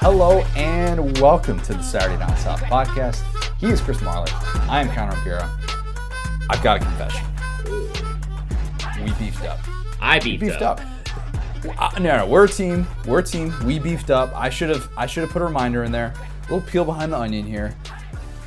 Hello and welcome to the Saturday Down South podcast. He is Chris Marler. I am Connor O'Gara. I've got a confession. We beefed up. I beefed, Beefed up. up. Uh, no, no, we're a team. We're a team. We beefed up. I should have. I should have put a reminder in there. A little peel behind the onion here.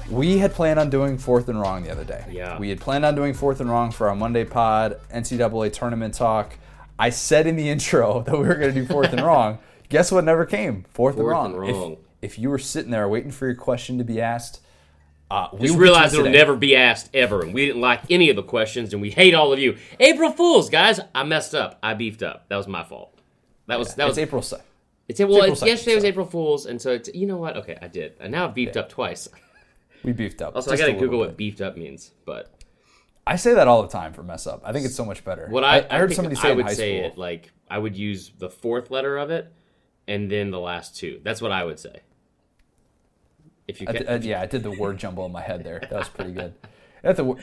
We had planned on doing fourth and wrong the other day. Yeah. We had planned on doing fourth and wrong for our Monday pod NCAA tournament talk. I said in the intro that we were going to do fourth and wrong. Guess what never came? Fourth, and Fourth wrong. and If- wrong. If, you were sitting there waiting for your question to be asked, uh, we Just will get to realize it it'll today. never be asked ever, and we didn't like any of the questions, and we hate all of you. April Fools, guys! I messed up. I beefed up. That was my fault. That was that It's was April 2nd. It's, well, April it's, 2nd, yesterday was. April Fools, and so it's, you know what? Okay, I did. And now I've beefed up twice. We beefed up. Also, I gotta Google bit. what beefed up means. But I say that all the time for mess up. I think it's so much better. what I, I, heard somebody say I in would high say school. it like I would use the fourth letter of it, and then the last two. That's what I would say. If you I can, di- uh, yeah, I did the word jumble in my head there. That was pretty good. At the,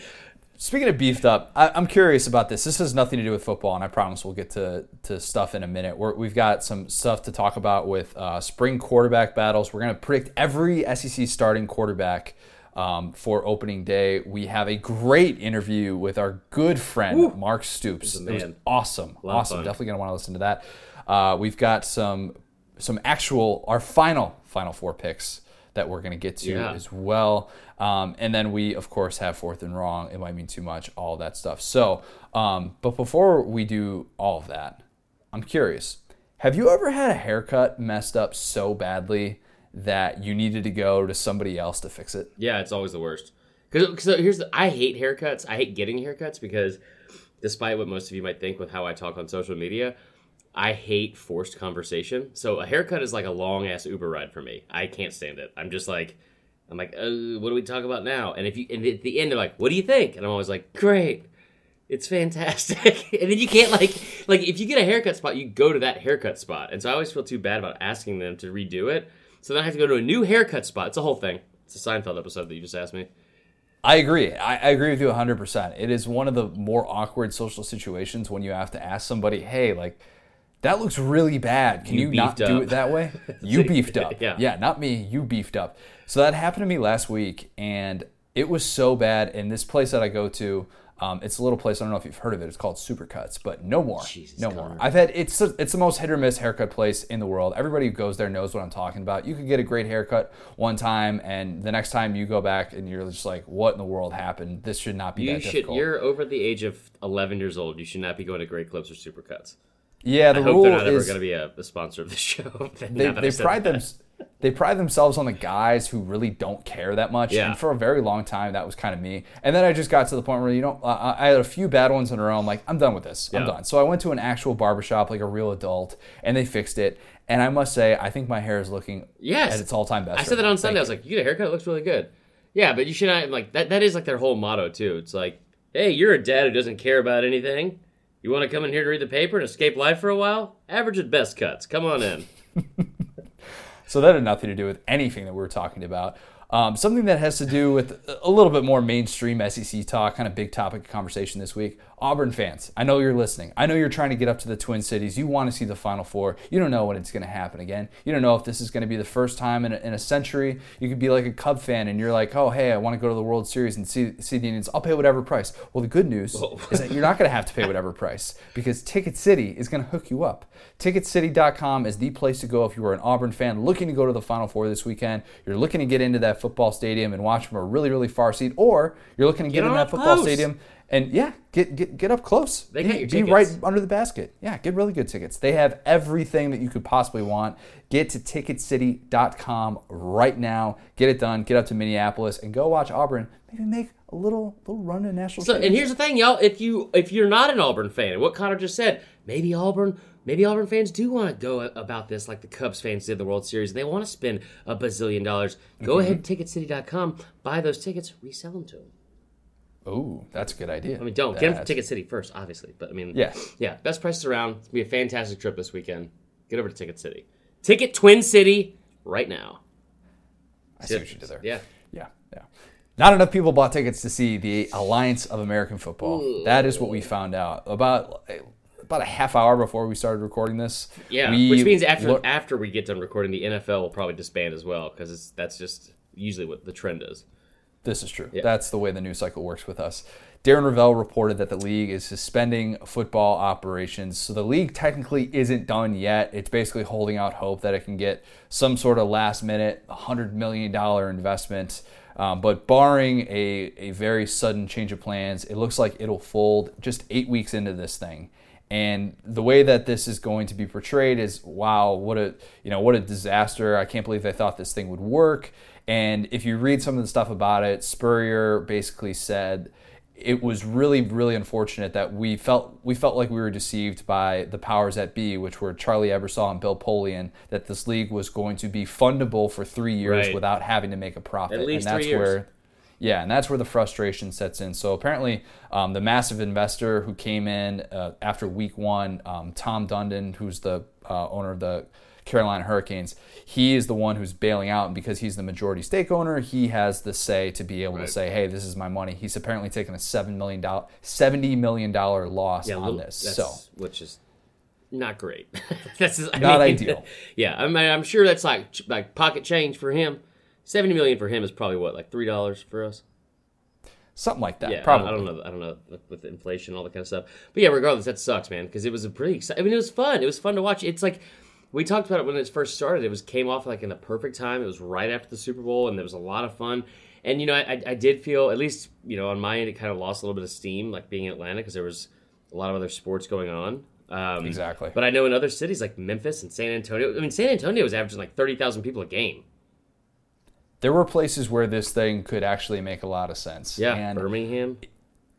speaking of beefed up, I, I'm curious about this. This has nothing to do with football, and I promise we'll get to, to stuff in a minute. We're, we've got some stuff to talk about with uh, spring quarterback battles. We're going to predict every SEC starting quarterback um, for opening day. We have a great interview with our good friend Mark Stoops. It was awesome, awesome. Definitely going to want to listen to that. Uh, we've got some some actual our final final four picks that we're going to get to Yeah. as well. Um, and then we, of course, have fourth and wrong. It might mean too much, all that stuff. So, um, but before we do all of that, I'm curious have you ever had a haircut messed up so badly that you needed to go to somebody else to fix it? Yeah, it's always the worst. Because here's the I hate haircuts. I hate getting haircuts because, despite what most of you might think with how I talk on social media, I hate forced conversation. So a haircut is like a long ass Uber ride for me. I can't stand it. I'm just like, I'm like, uh, what do we talk about now? And if you and at the end they're like, what do you think? And I'm always like, great. It's fantastic. and then you can't like like if you get a haircut spot, you go to that haircut spot. And so I always feel too bad about asking them to redo it. So then I have to go to a new haircut spot. It's a whole thing. It's a Seinfeld episode that you just asked me. I agree. I, I agree with you 100%. It is one of the more awkward social situations when you have to ask somebody, hey, like, that looks really bad. Can You you, not beefed do it that way? You beefed up. Yeah. Yeah, not me. You beefed up. So that happened to me last week, and it was so bad. And this place that I go to, um, it's a little place. I don't know if you've heard of it. It's called Supercuts, but no more. Jesus, no Connor. more. I've had it's a, it's the most hit or miss haircut place in the world. Everybody who goes there knows what I'm talking about. You could get a great haircut one time, and the next time you go back, and you're just like, "What in the world happened? This should not be You that should. difficult." You're over the age of 11 years old. You should not be going to Great Clips or Supercuts. Yeah, the I hope rule they're not ever going to be a, a sponsor of the show. they, I they pride them they pride themselves on the guys who really don't care that much Yeah. and for a very long time that was kind of me and then i just got to the point where you know uh, i had a few bad ones in a row i'm like i'm done with this i'm done so i went to an actual barbershop like a real adult and they fixed it and i must say i think my hair is looking Yes. at its all-time best I said that on Sunday. I was like, "You get a haircut. It looks really good." Yeah, but you should not like that. That is like their whole motto too. It's like, "Hey, you're a dad who doesn't care about anything. You want to come in here to read the paper and escape life for a while? Average at best cuts. Come on in." So that had nothing to do with anything that we were talking about. Um, something that has to do with a little bit more mainstream SEC talk, kind of big topic of conversation this week. Auburn fans, I know you're listening. I know you're trying to get up to the Twin Cities. You want to see the Final Four. You don't know when it's going to happen again. You don't know if this is going to be the first time in a, in a century. You could be like a Cub fan and you're like, oh, hey, I want to go to the World Series and see, see the Indians. I'll pay whatever price. Well, the good news is that you're not going to have to pay whatever price because Ticket City is going to hook you up. TicketCity.com is the place to go if you are an Auburn fan looking to go to the Final Four this weekend. You're looking to get into that football stadium and watch from a really, really far seat, or you're looking to get, Get in that football close. stadium and yeah, get get get up close. They be, be right under the basket. Yeah, get really good tickets. They have everything that you could possibly want. Get to ticketcity.com right now. Get it done. Get up to Minneapolis and go watch Auburn. Maybe make a little little run to national. So, and here's the thing, y'all. If you if you're not an Auburn fan, and what Connor just said, maybe Auburn, maybe Auburn fans do want to go about this like the Cubs fans did the World Series. They want to spend a bazillion dollars. Go Mm-hmm. ahead, to ticketcity.com, buy those tickets, resell them to them. Ooh, that's a good idea. I mean, don't get them from Ticket City first, obviously. But I mean, Yeah. yeah, best prices around. It's gonna be a fantastic trip this weekend. Get over to Ticket City, Ticket Twin City right now. I see what you did there. Yeah. Yeah, yeah. Not enough people bought tickets to see the Alliance of American Football. That is what we found out about. About a half hour before we started recording this. Yeah, we which means after lear- after we get done recording, the NFL will probably disband as well because that's just usually what the trend is. This is true. That's the way the news cycle works with us. Darren Rovell reported that the league is suspending football operations. So the league technically isn't done yet. It's basically holding out hope that it can get some sort of last minute $100 million investment. Um, but barring a, a very sudden change of plans, it looks like it'll fold just eight weeks into this thing. And the way that this is going to be portrayed is, wow, what a you know what a disaster! I can't believe they thought this thing would work. And if you read some of the stuff about it, Spurrier basically said it was really, really unfortunate that we felt we felt like we were deceived by the powers that be, which were Charlie Ebersol and Bill Polian, that this league was going to be fundable for three years Right. without having to make a profit. At least and that's three years. where yeah, and that's where the frustration sets in. So apparently, um, the massive investor who came in uh, after week one, um, Tom Dundon, who's the uh, owner of the Carolina Hurricanes, he is the one who's bailing out, and because he's the majority stake owner, he has the say to be able to say, "Hey, this is my money." He's apparently taken a seven million dollar, seventy million dollar loss Yeah, on little- this. So which is not great. that's just, Not mean, ideal. Yeah, I mean, I'm sure that's like like pocket change for him. Seventy million for him is probably what like three dollars for us. something like that, Yeah, probably. I, don't know. I don't know with- inflation, all that kind of stuff. But yeah, regardless, that sucks, man. Because it was a pretty. Exci- I mean, it was fun. It was fun to watch. It's like we talked about it when it first started. It was came off like in the perfect time. It was right after the Super Bowl, and there was a lot of fun. And you know, I, I did feel at least you know on my end, it kind of lost a little bit of steam, like being in Atlanta, because there was a lot of other sports going on. Um, Exactly. But I know in other cities like Memphis and San Antonio. I mean, San Antonio was averaging like thirty thousand people a game. There were places where this thing could actually make a lot of sense. Yeah, and Birmingham.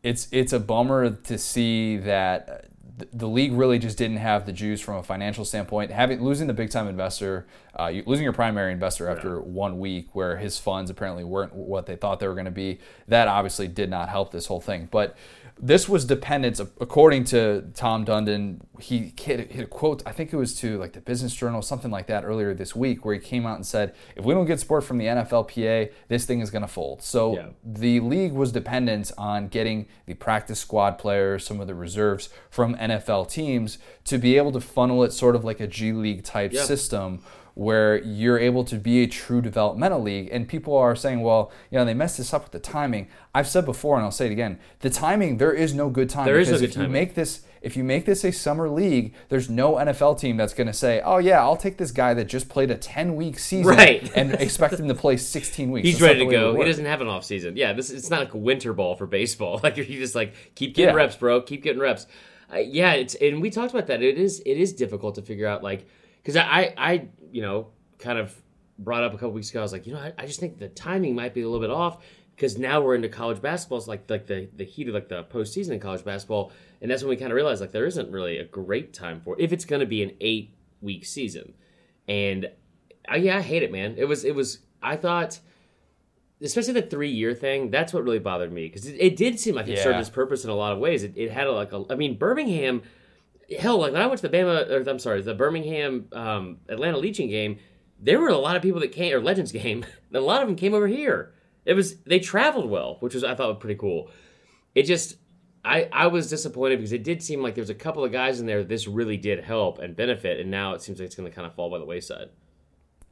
it's it's a bummer to see that uh, the league really just didn't have the juice from a financial standpoint. Having losing the big time investor, uh, you, losing your primary investor after one week, where his funds apparently weren't what they thought they were going to be, that obviously did not help this whole thing. But this was dependent, according to Tom Dundon. He hit, hit a quote, I think it was to like the Business Journal, something like that, earlier this week, where he came out and said, "If we don't get support from the NFLPA, this thing is going to fold." So Yeah. the league was dependent on getting the practice squad players, some of the reserves from NFL teams to be able to funnel it sort of like a G League type Yeah. system where you're able to be a true developmental league. And people are saying, well, you know, they messed this up with the timing. I've said before, and I'll say it again: the timing. There is no good time There is no because good if you make this. If you make this a summer league, there's no NFL team that's going to say, "Oh yeah, I'll take this guy that just played a 10-week season Right. and expect him to play 16 weeks." He's That's ready to way it would go. He doesn't have an off season. Yeah, this it's not like a winter ball for baseball. Like you just like keep getting Yeah. reps, bro. Keep getting reps. Uh, yeah, it's and we talked about that. It is it is difficult to figure out like because I, I you know kind of brought up a couple weeks ago. I was like, you know, I, I just think the timing might be a little bit off because now we're into college basketball. It's like like the the heat of like the postseason in college basketball, and that's when we kind of realized like there isn't really a great time for it if it's going to be an eight week season. And I, yeah, I hate it, man. It was it was I thought especially the three year thing that's what really bothered me because it, it did seem like it served its purpose in a lot of ways it, it had a, like a i mean birmingham hell like when i went to the bama or i'm sorry the birmingham um, atlanta legion game there were a lot of people that came or legends game and a lot of them came over here. It was they traveled well which was i thought was pretty cool. It just I, I was disappointed because it did seem like there was a couple of guys in there this really did help and benefit and now it seems like it's going to kind of fall by the wayside.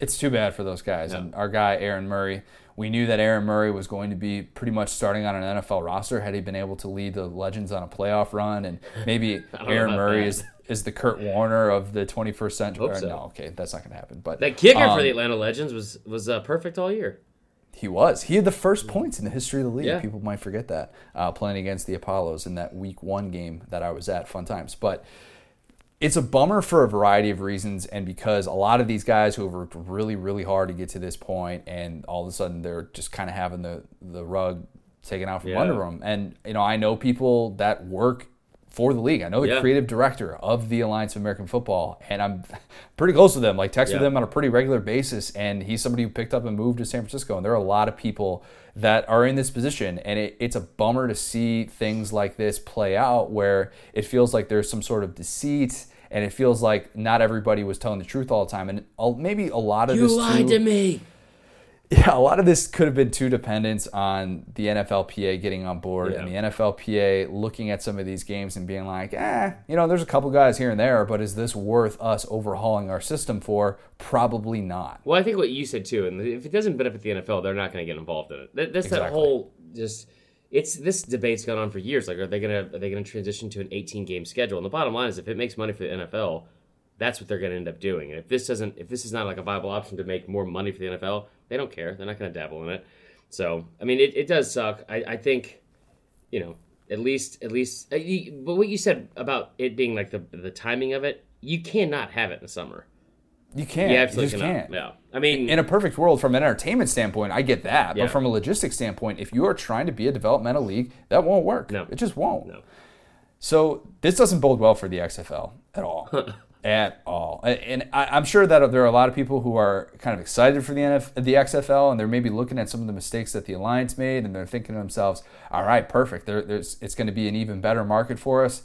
It's too bad for those guys. And our guy Aaron Murray, we knew that Aaron Murray was going to be pretty much starting on an NFL roster had he been able to lead the Legends on a playoff run. And maybe Aaron Murray that. is is the Kurt Warner of the 21st century. So. No, okay, that's not going to happen. But that kicker um, for the atlanta legends was was uh, perfect all year He was. He had the first points in the history of the league. Yeah. People might forget that uh, playing against the Apollos in that Week One game that I was at. Fun times, but it's a bummer for a variety of reasons, and because a lot of these guys who have worked really, really hard to get to this point, and all of a sudden they're just kind of having the the rug taken out from Yeah. under them. And you know, I know people that work for the league. I know the Yeah. creative director of the Alliance of American Football, and I'm pretty close with them. Like text with Yeah. them on a pretty regular basis, and he's somebody who picked up and moved to San Francisco. And there are a lot of people that are in this position, and it, it's a bummer to see things like this play out, where it feels like there's some sort of deceit, and it feels like not everybody was telling the truth all the time, and maybe a lot of you this lied too, to me Yeah, a lot of this could have been too dependent on the NFLPA getting on board and the NFLPA looking at some of these games and being like, eh, you know, there's a couple guys here and there, but is this worth us overhauling our system for? Probably not. Well, I think what you said too, and if it doesn't benefit the NFL, they're not going to get involved in it. That, that's that whole just. It's this debate's gone on for years. Like, are they gonna are they gonna transition to an 18 game schedule? And the bottom line is, if it makes money for the NFL, that's what they're gonna end up doing. And if this doesn't, if this is not like a viable option to make more money for the NFL, they don't care. They're not gonna dabble in it. So, I mean, it, it does suck. I, I think, you know, at least at least, uh, but what you said about it being like the the timing of it, you cannot have it in the summer. You can't. You absolutely just can't. Yeah, I mean, In a perfect world, from an entertainment standpoint, I get that. Yeah. But from a logistics standpoint, if you are trying to be a developmental league, that won't work. No. It just won't. No. So this doesn't bode well for the XFL at all. at all. And- I, I'm sure that there are a lot of people who are kind of excited for the NF, the XFL, and they're maybe looking at some of the mistakes that the alliance made, and they're thinking to themselves, "All right, perfect. There, there's it's going to be an even better market for us."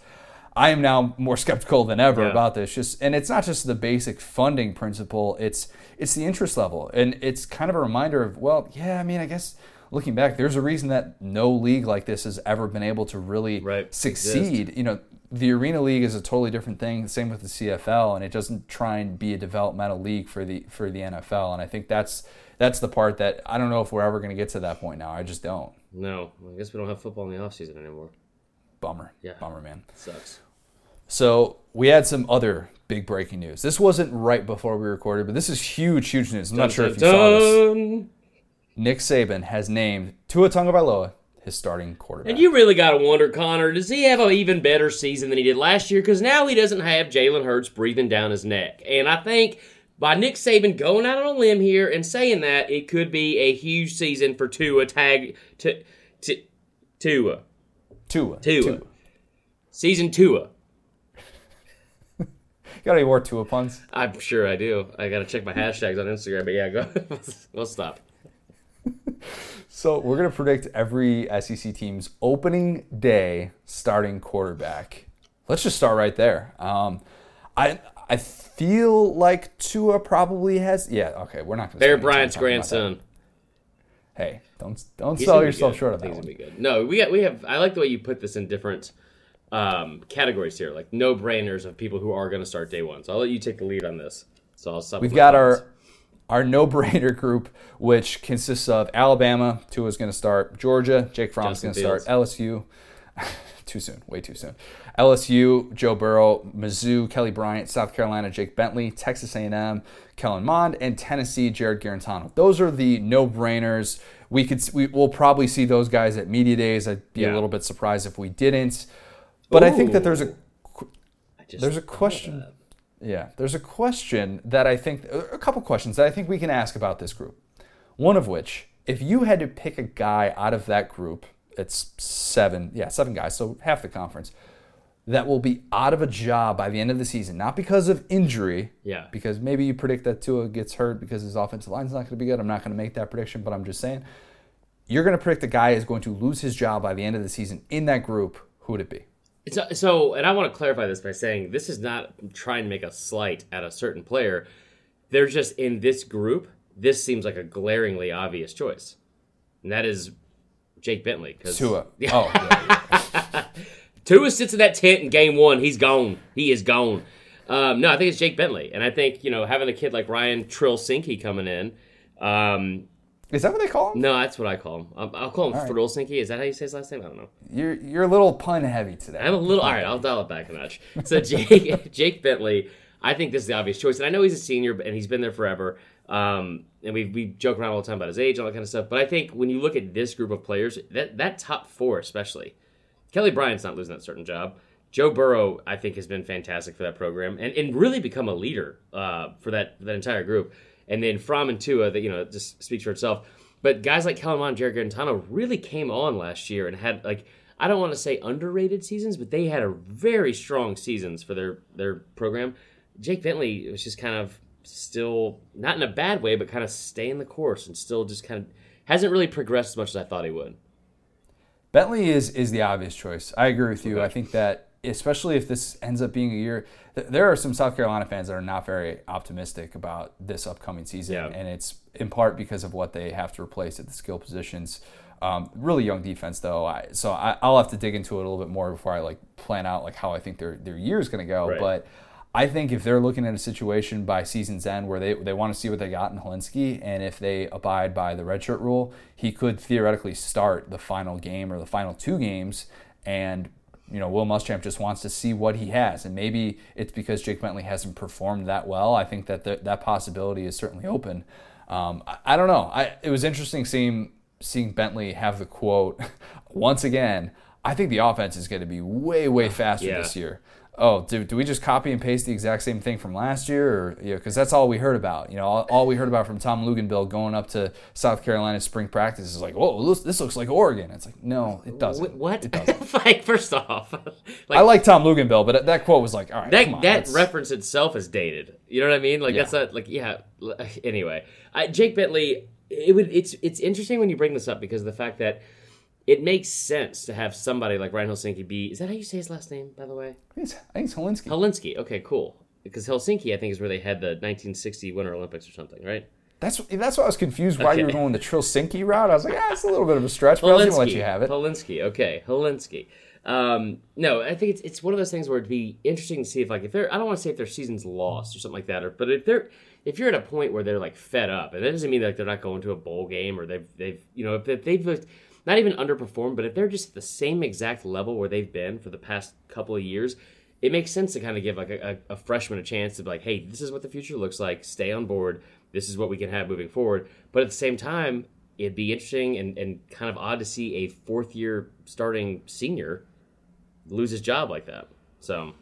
I am now more skeptical than ever Yeah. about this. Just and it's not just the basic funding principle; it's it's the interest level, and it's kind of a reminder of well, yeah. I mean, I guess looking back, there's a reason that no league like this has ever been able to really Right. succeed. You know, the Arena League is a totally different thing. Same with the CFL, and it doesn't try and be a developmental league for the for the NFL. And I think that's that's the part that I don't know if we're ever going to get to that point now. I just don't. no, I guess we don't have football in the offseason anymore. Bummer. Yeah. Bummer, man. sucks. So we had some other big breaking news. This wasn't right before we recorded, but this is huge, huge news. I'm not sure if you saw this. Nick Saban has named Tua Tagovailoa his starting quarterback. And you really got to wonder, Connor, does he have an even better season than he did last year? Because now he doesn't have Jalen Hurts breathing down his neck. And I think by Nick Saban going out on a limb here and saying that, it could be a huge season for Tua tag to, to Tua. Tua. Tua. Season Tua. Got any more Tua puns? I'm sure I do. I got to check my hashtags on Instagram, but yeah, go. we'll stop. So we're gonna predict every SEC team's opening day starting quarterback. Let's just start right there. Um, I I feel like Tua probably has. Yeah, okay, we're not gonna. Bear Bryant's talking about that. grandson. Hey, don't don't He's sell yourself good. short of that he's gonna be good. No, we got we have. I like the way you put this in different um, categories here, like no brainers of people who are going to start day one. So I'll let you take the lead on this. So I'll stop. We've got our our no-brainer group, which consists of Alabama, Tua's going to start, Georgia, Jake Fromm's going to start, LSU. too soon, way too soon. LSU, Joe Burrow, Mizzou, Kelly Bryant, South Carolina, Jake Bentley, Texas A&M, Kellen Mond, and Tennessee, Jared Guarantano. Those are the no-brainers. We could we, we'll probably see those guys at media days. I'd be a little bit surprised if we didn't. But I think that there's a I just there's a question. Yeah, there's a question that I think, a couple questions that I think we can ask about this group. One of which, if you had to pick a guy out of that group, it's seven, yeah, seven guys, so half the conference, that will be out of a job by the end of the season, not because of injury, Yeah. because maybe you predict that Tua gets hurt because his offensive line's not going to be good. I'm not going to make that prediction, but I'm just saying, you're going to predict the guy is going to lose his job by the end of the season in that group. Who would it be? So, so, and I want to clarify this by saying this is not trying to make a slight at a certain player. They're just in this group. This seems like a glaringly obvious choice, and that is Jake Bentley. Cause, Tua. Oh, yeah. Tua sits in that tent in game one. He's gone. He is gone. Um, no, I think it's Jake Bentley, and I think you know having a kid like Ryan Trill Sinky coming in. Um, is that what they call him? no, that's what I call him. I'll, I'll call him right. Thrill Sinky. Is that how you say his last name? I don't know. You're you're a little pun heavy today. I'm a little all right. I'll dial it back a notch. So Jake Jake Bentley, I think this is the obvious choice, and I know he's a senior and he's been there forever. Um, and we we joke around all the time about his age, and all that kind of stuff. But I think when you look at this group of players, that that top four especially, Kelly Bryant's not losing that certain job. Joe Burrow, I think, has been fantastic for that program and, and really become a leader uh, for that that entire group. And then Fromm and Tua, that you know, just speaks for itself. But guys like Kellen Mond, Jared Guarantano really came on last year and had like I don't want to say underrated seasons, but they had a very strong seasons for their their program. Jake Bentley was just kind of still not in a bad way, but kind of staying the course and still just kind of hasn't really progressed as much as I thought he would. Bentley is is the obvious choice. I agree with you. I think that especially if this ends up being a year. th- There are some South Carolina fans that are not very optimistic about this upcoming season, Yeah. and it's in part because of what they have to replace at the skill positions. Um, really young defense though, I, so I, I'll have to dig into it a little bit more before I like plan out like how I think their their year is going to go. Right. But I think if they're looking at a situation by season's end where they, they want to see what they got in Hilinski, and if they abide by the redshirt rule, he could theoretically start the final game or the final two games. And, you know, Will Muschamp just wants to see what he has. And maybe it's because Jake Bentley hasn't performed that well. I think that the, that possibility is certainly open. Um, I, I don't know. I, it was interesting seeing, seeing Bentley have the quote once again. I think the offense is going to be way, way faster Yeah. this year oh, do, do we just copy and paste the exact same thing from last year? Or, you know, because that's all we heard about. You know, all, all we heard about from Tom Luginbill going up to South Carolina spring practice is like, whoa, this, this looks like Oregon. It's like, no, it doesn't. Wh- What? It doesn't. like, first off, like, I like Tom Luginbill, but that quote was like, all right, that on, that reference itself is dated. You know what I mean? Like that's not like yeah. Anyway, I, Jake Bentley. It would it's it's interesting when you bring this up because of the fact that it makes sense to have somebody like Ryan Helsinki be. Is that how you say his last name? By the way, I think it's, I think it's Helinski. Helsinki. Okay, cool. Because Helsinki, I think, is where they had the 1960 Winter Olympics or something, right? That's that's why I was confused why you were going the Trilsinki route. I was like, ah, it's a little bit of a stretch, but I was going to let you have it. Holinsky. Okay, Holinsky. Um, no, I think it's it's one of those things where it'd be interesting to see if like if they're I don't want to say if their season's lost or something like that, or but if they're if you're at a point where they're like fed up, and that doesn't mean like they're not going to a bowl game or they've they've you know if they- they've not even underperform, but if they're just the same exact level where they've been for the past couple of years, it makes sense to kind of give like a, a, a freshman a chance to be like, hey, this is what the future looks like. Stay on board. This is what we can have moving forward. But at the same time, it'd be interesting and, and kind of odd to see a fourth year starting senior lose his job like that. So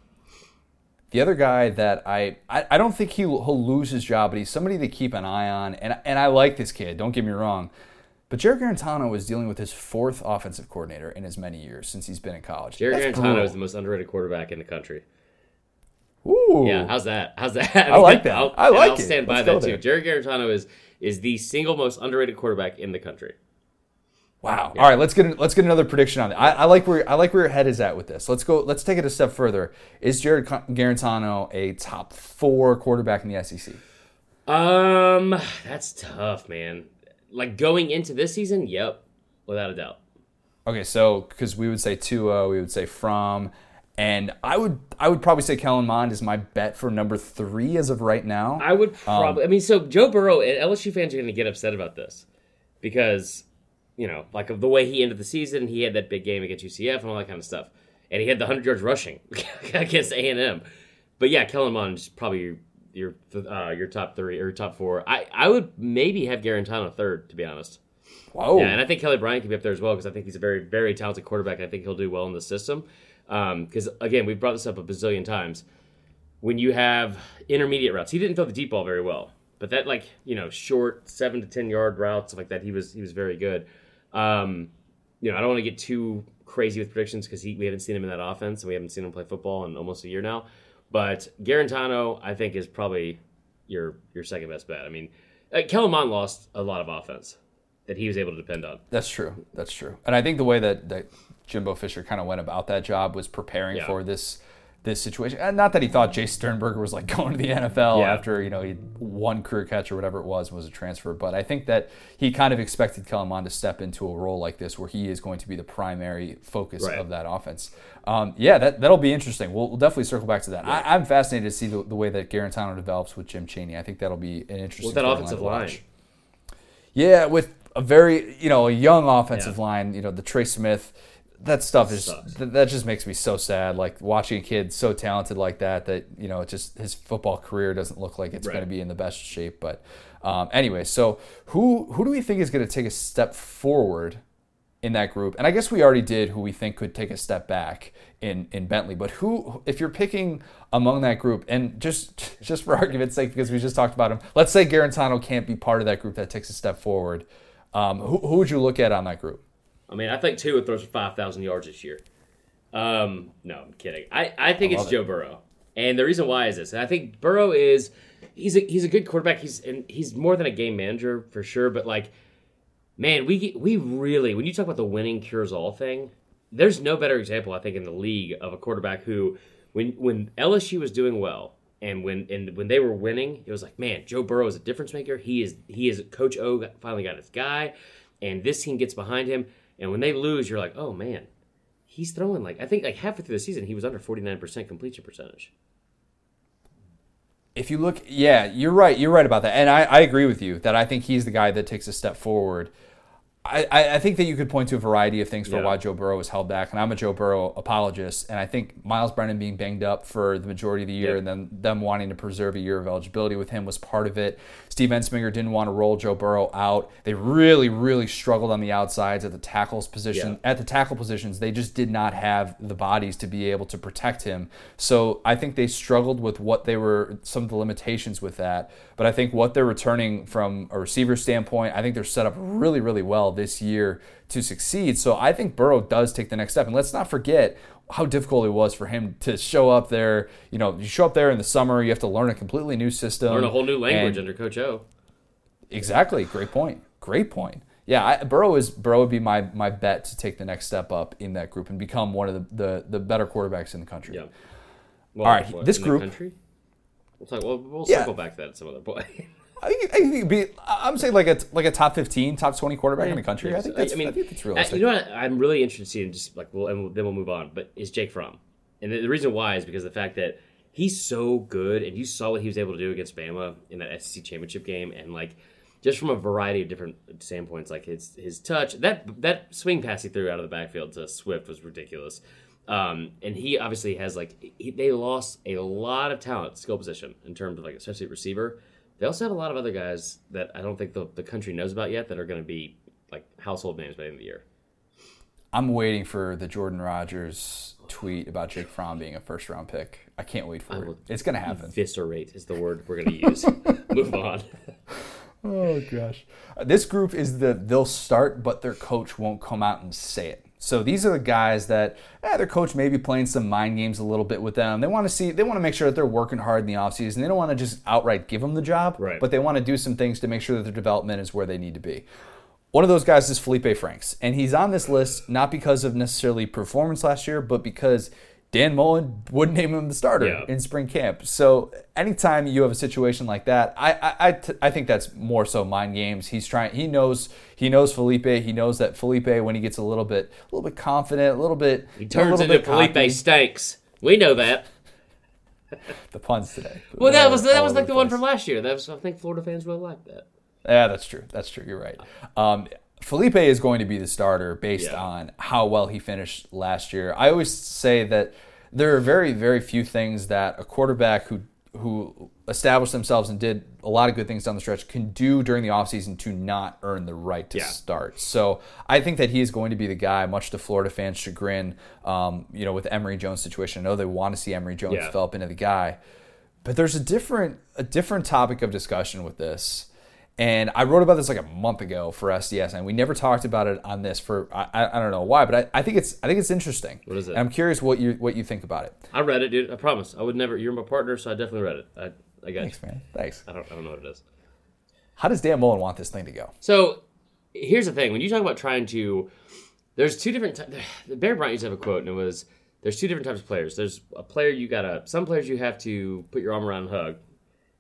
The other guy that I, I, I don't think he'll, he'll lose his job, but he's somebody to keep an eye on. And, and I like this kid, don't get me wrong. But Jared Guarantano is dealing with his fourth offensive coordinator in as many years since he's been in college. Jared That's Guarantano brutal. is the most underrated quarterback in the country. Ooh. Yeah, how's that? How's that? I like that. I'll, I like I'll it. stand by Let's that too. Jared Guarantano is is the single most underrated quarterback in the country. Wow. All right, let's get let's get another prediction on it. I, I like where I like where your head is at with this. Let's go. Let's take it a step further. Is Jared Guarantano a top four quarterback in the SEC? Um, that's tough, man. Like going into this season, yep, without a doubt. Okay, so because we would say Tua, we would say Fromm, and I would I would probably say Kellen Mond is my bet for number three as of right now. I would Um, probably. I mean, so Joe Burrow and LSU fans are going to get upset about this because you know, like of the way he ended the season, he had that big game against UCF and all that kind of stuff, and he had the hundred yards rushing against A and M. But yeah, Kellen Mond is probably your uh, your top three or top four. I I would maybe have Guarantano third, to be honest. Whoa. Yeah, and I think Kelly Bryant can be up there as well because I think he's a very, very talented quarterback. I think he'll do well in the system. Because again, we've brought this up a bazillion times. When you have intermediate routes, he didn't throw the deep ball very well, but that like you know short seven to ten yard routes like that, he was he was very good. Um, you know, I don't want to get too crazy with predictions because we haven't seen him in that offense and we haven't seen him play football in almost a year now. But Guarantano, I think, is probably your your second best bet. I mean, uh, Kellen Mond lost a lot of offense that he was able to depend on. That's true. That's true. And I think the way that, that Jimbo Fisher kind of went about that job was preparing Yeah. for this this situation. And not that he thought Jace Sternberger was like going to the NFL Yeah. after you know he one career catch or whatever it was was a transfer, but I think that he kind of expected Kellen Mond to step into a role like this where he is going to be the primary focus Right. of that offense. Um, yeah, that that'll be interesting. We'll, we'll definitely circle back to that. I, I'm fascinated to see the, the way that Guarantano develops with Jim Chaney. I think that'll be an interesting. With that offensive watch. line. Yeah, with a very you know a young offensive Yeah. line, you know the Trey Smith, that stuff is th- that just makes me so sad. Like watching a kid so talented like that, that you know it just his football career doesn't look like it's Right. going to be in the best shape. But um, anyway, so who who do we think is going to take a step forward in that group? And I guess we already did who we think could take a step back in in Bentley. But who, if you're picking among that group, and just just for argument's sake, because we just talked about him, let's say Guarantano can't be part of that group that takes a step forward. Um, who, who would you look at on that group? I mean, I think Tua throws for five thousand yards this year. Um, no, I'm kidding. I, I think I it's Joe Burrow, and the reason why is this. And I think Burrow is he's a he's a good quarterback. He's and he's more than a game manager for sure. But like, man, we get- we really when you talk about the winning cures all thing, there's no better example I think in the league of a quarterback who, when when LSU was doing well and when and when they were winning, it was like, man, Joe Burrow is a difference maker. He is he is Coach O finally got his guy, and this team gets behind him. And when they lose, you're like, oh man, he's throwing like I think like halfway through the season he was under 49 percent completion percentage. if you look, yeah, you're right. You're right about that, and I, I agree with you that I think he's the guy that takes a step forward. I, I think that you could point to a variety of things for Yeah. why Joe Burrow was held back, and I'm a Joe Burrow apologist, and I think Myles Brennan being banged up for the majority of the year, Yep. and then them wanting to preserve a year of eligibility with him was part of it. Steve Ensminger didn't want to roll Joe Burrow out. They really, really struggled on the outsides at the tackles position. Yeah. At the tackle positions, they just did not have the bodies to be able to protect him. So I think they struggled with what they were, some of the limitations with that. But I think what they're returning from a receiver standpoint, I think they're set up really, really well this year to succeed. So I think Burrow does take the next step. And let's not forget how difficult it was for him to show up there. You know, you show up there in the summer, you have to learn a completely new system. Learn a whole new language and- under Coach O. Exactly. Great point. Great point. Yeah, I, Burrow is Burrow would be my my bet to take the next step up in that group and become one of the, the, the better quarterbacks in the country. Yeah. Well, All right, what, this in the group- country? We'll talk. We'll, we'll Yeah. circle back to that at some other point. I think, I be I'm saying like a like a top 15, top 20 quarterback in the country. I think that's I, mean, think that's realistic. You know what? I'm really interested in just like, well, and then we'll move on. But is Jake Fromm, and the, the reason why is because of the fact that he's so good, and you saw what he was able to do against Bama in that SEC championship game, and like just from a variety of different standpoints, like his his touch, that that swing pass he threw out of the backfield to Swift was ridiculous. Um, and he obviously has like he, they lost a lot of talent skill position in terms of like especially receiver. They also have a lot of other guys that I don't think the, the country knows about yet that are going to be like household names by the end of the year. I'm waiting for the Jordan Rodgers tweet about Jake Fromm being a first round pick. I can't wait for it. It's going to happen. Eviscerate is the word we're going to use. Move on. Oh gosh. This group is the they'll start, but their coach won't come out and say it. So these are the guys that eh, their coach may be playing some mind games a little bit with them. They want to see, they want to make sure that they're working hard in the offseason. They don't want to just outright give them the job, Right. but they want to do some things to make sure that their development is where they need to be. One of those guys is Felipe Franks, and he's on this list not because of necessarily performance last year, but because Dan Mullen wouldn't name him the starter Yeah. in spring camp. So anytime you have a situation like that, I I, I, t- I think that's more so mind games. He's trying. He knows he knows Felipe. He knows that Felipe when he gets a little bit a little bit confident, a little bit He a turns little into bit Felipe cocky. Stinks. We know that. The puns today. Well, that was that was like the one from last year. That was I think Florida fans really liked that. Yeah, that's true. That's true. You're right. Um, Felipe is going to be the starter based Yeah. on how well he finished last year. I always say that there are very, very few things that a quarterback who who established themselves and did a lot of good things down the stretch can do during the offseason to not earn the right to Yeah. start. So I think that he is going to be the guy, much to Florida fans' chagrin. Um, you know, with Emory Jones' situation, I know they want to see Emory Jones Yeah. develop into the guy. But there's a different a different topic of discussion with this. And I wrote about this like a month ago for SDS, and we never talked about it on this for I, I don't know why, but I, I think it's I think it's interesting. What is it? And I'm curious what you what you think about it. I read it, dude. I promise. I would never. You're my partner, so I definitely read it. I I got you. Thanks, man. Thanks. I don't I don't know what it is. How does Dan Mullen want this thing to go? So here's the thing: when you talk about trying to, there's two different. Ty- Bear Bryant used to have a quote, and it was, "There's two different types of players. There's a player you gotta. Some players you have to put your arm around and hug,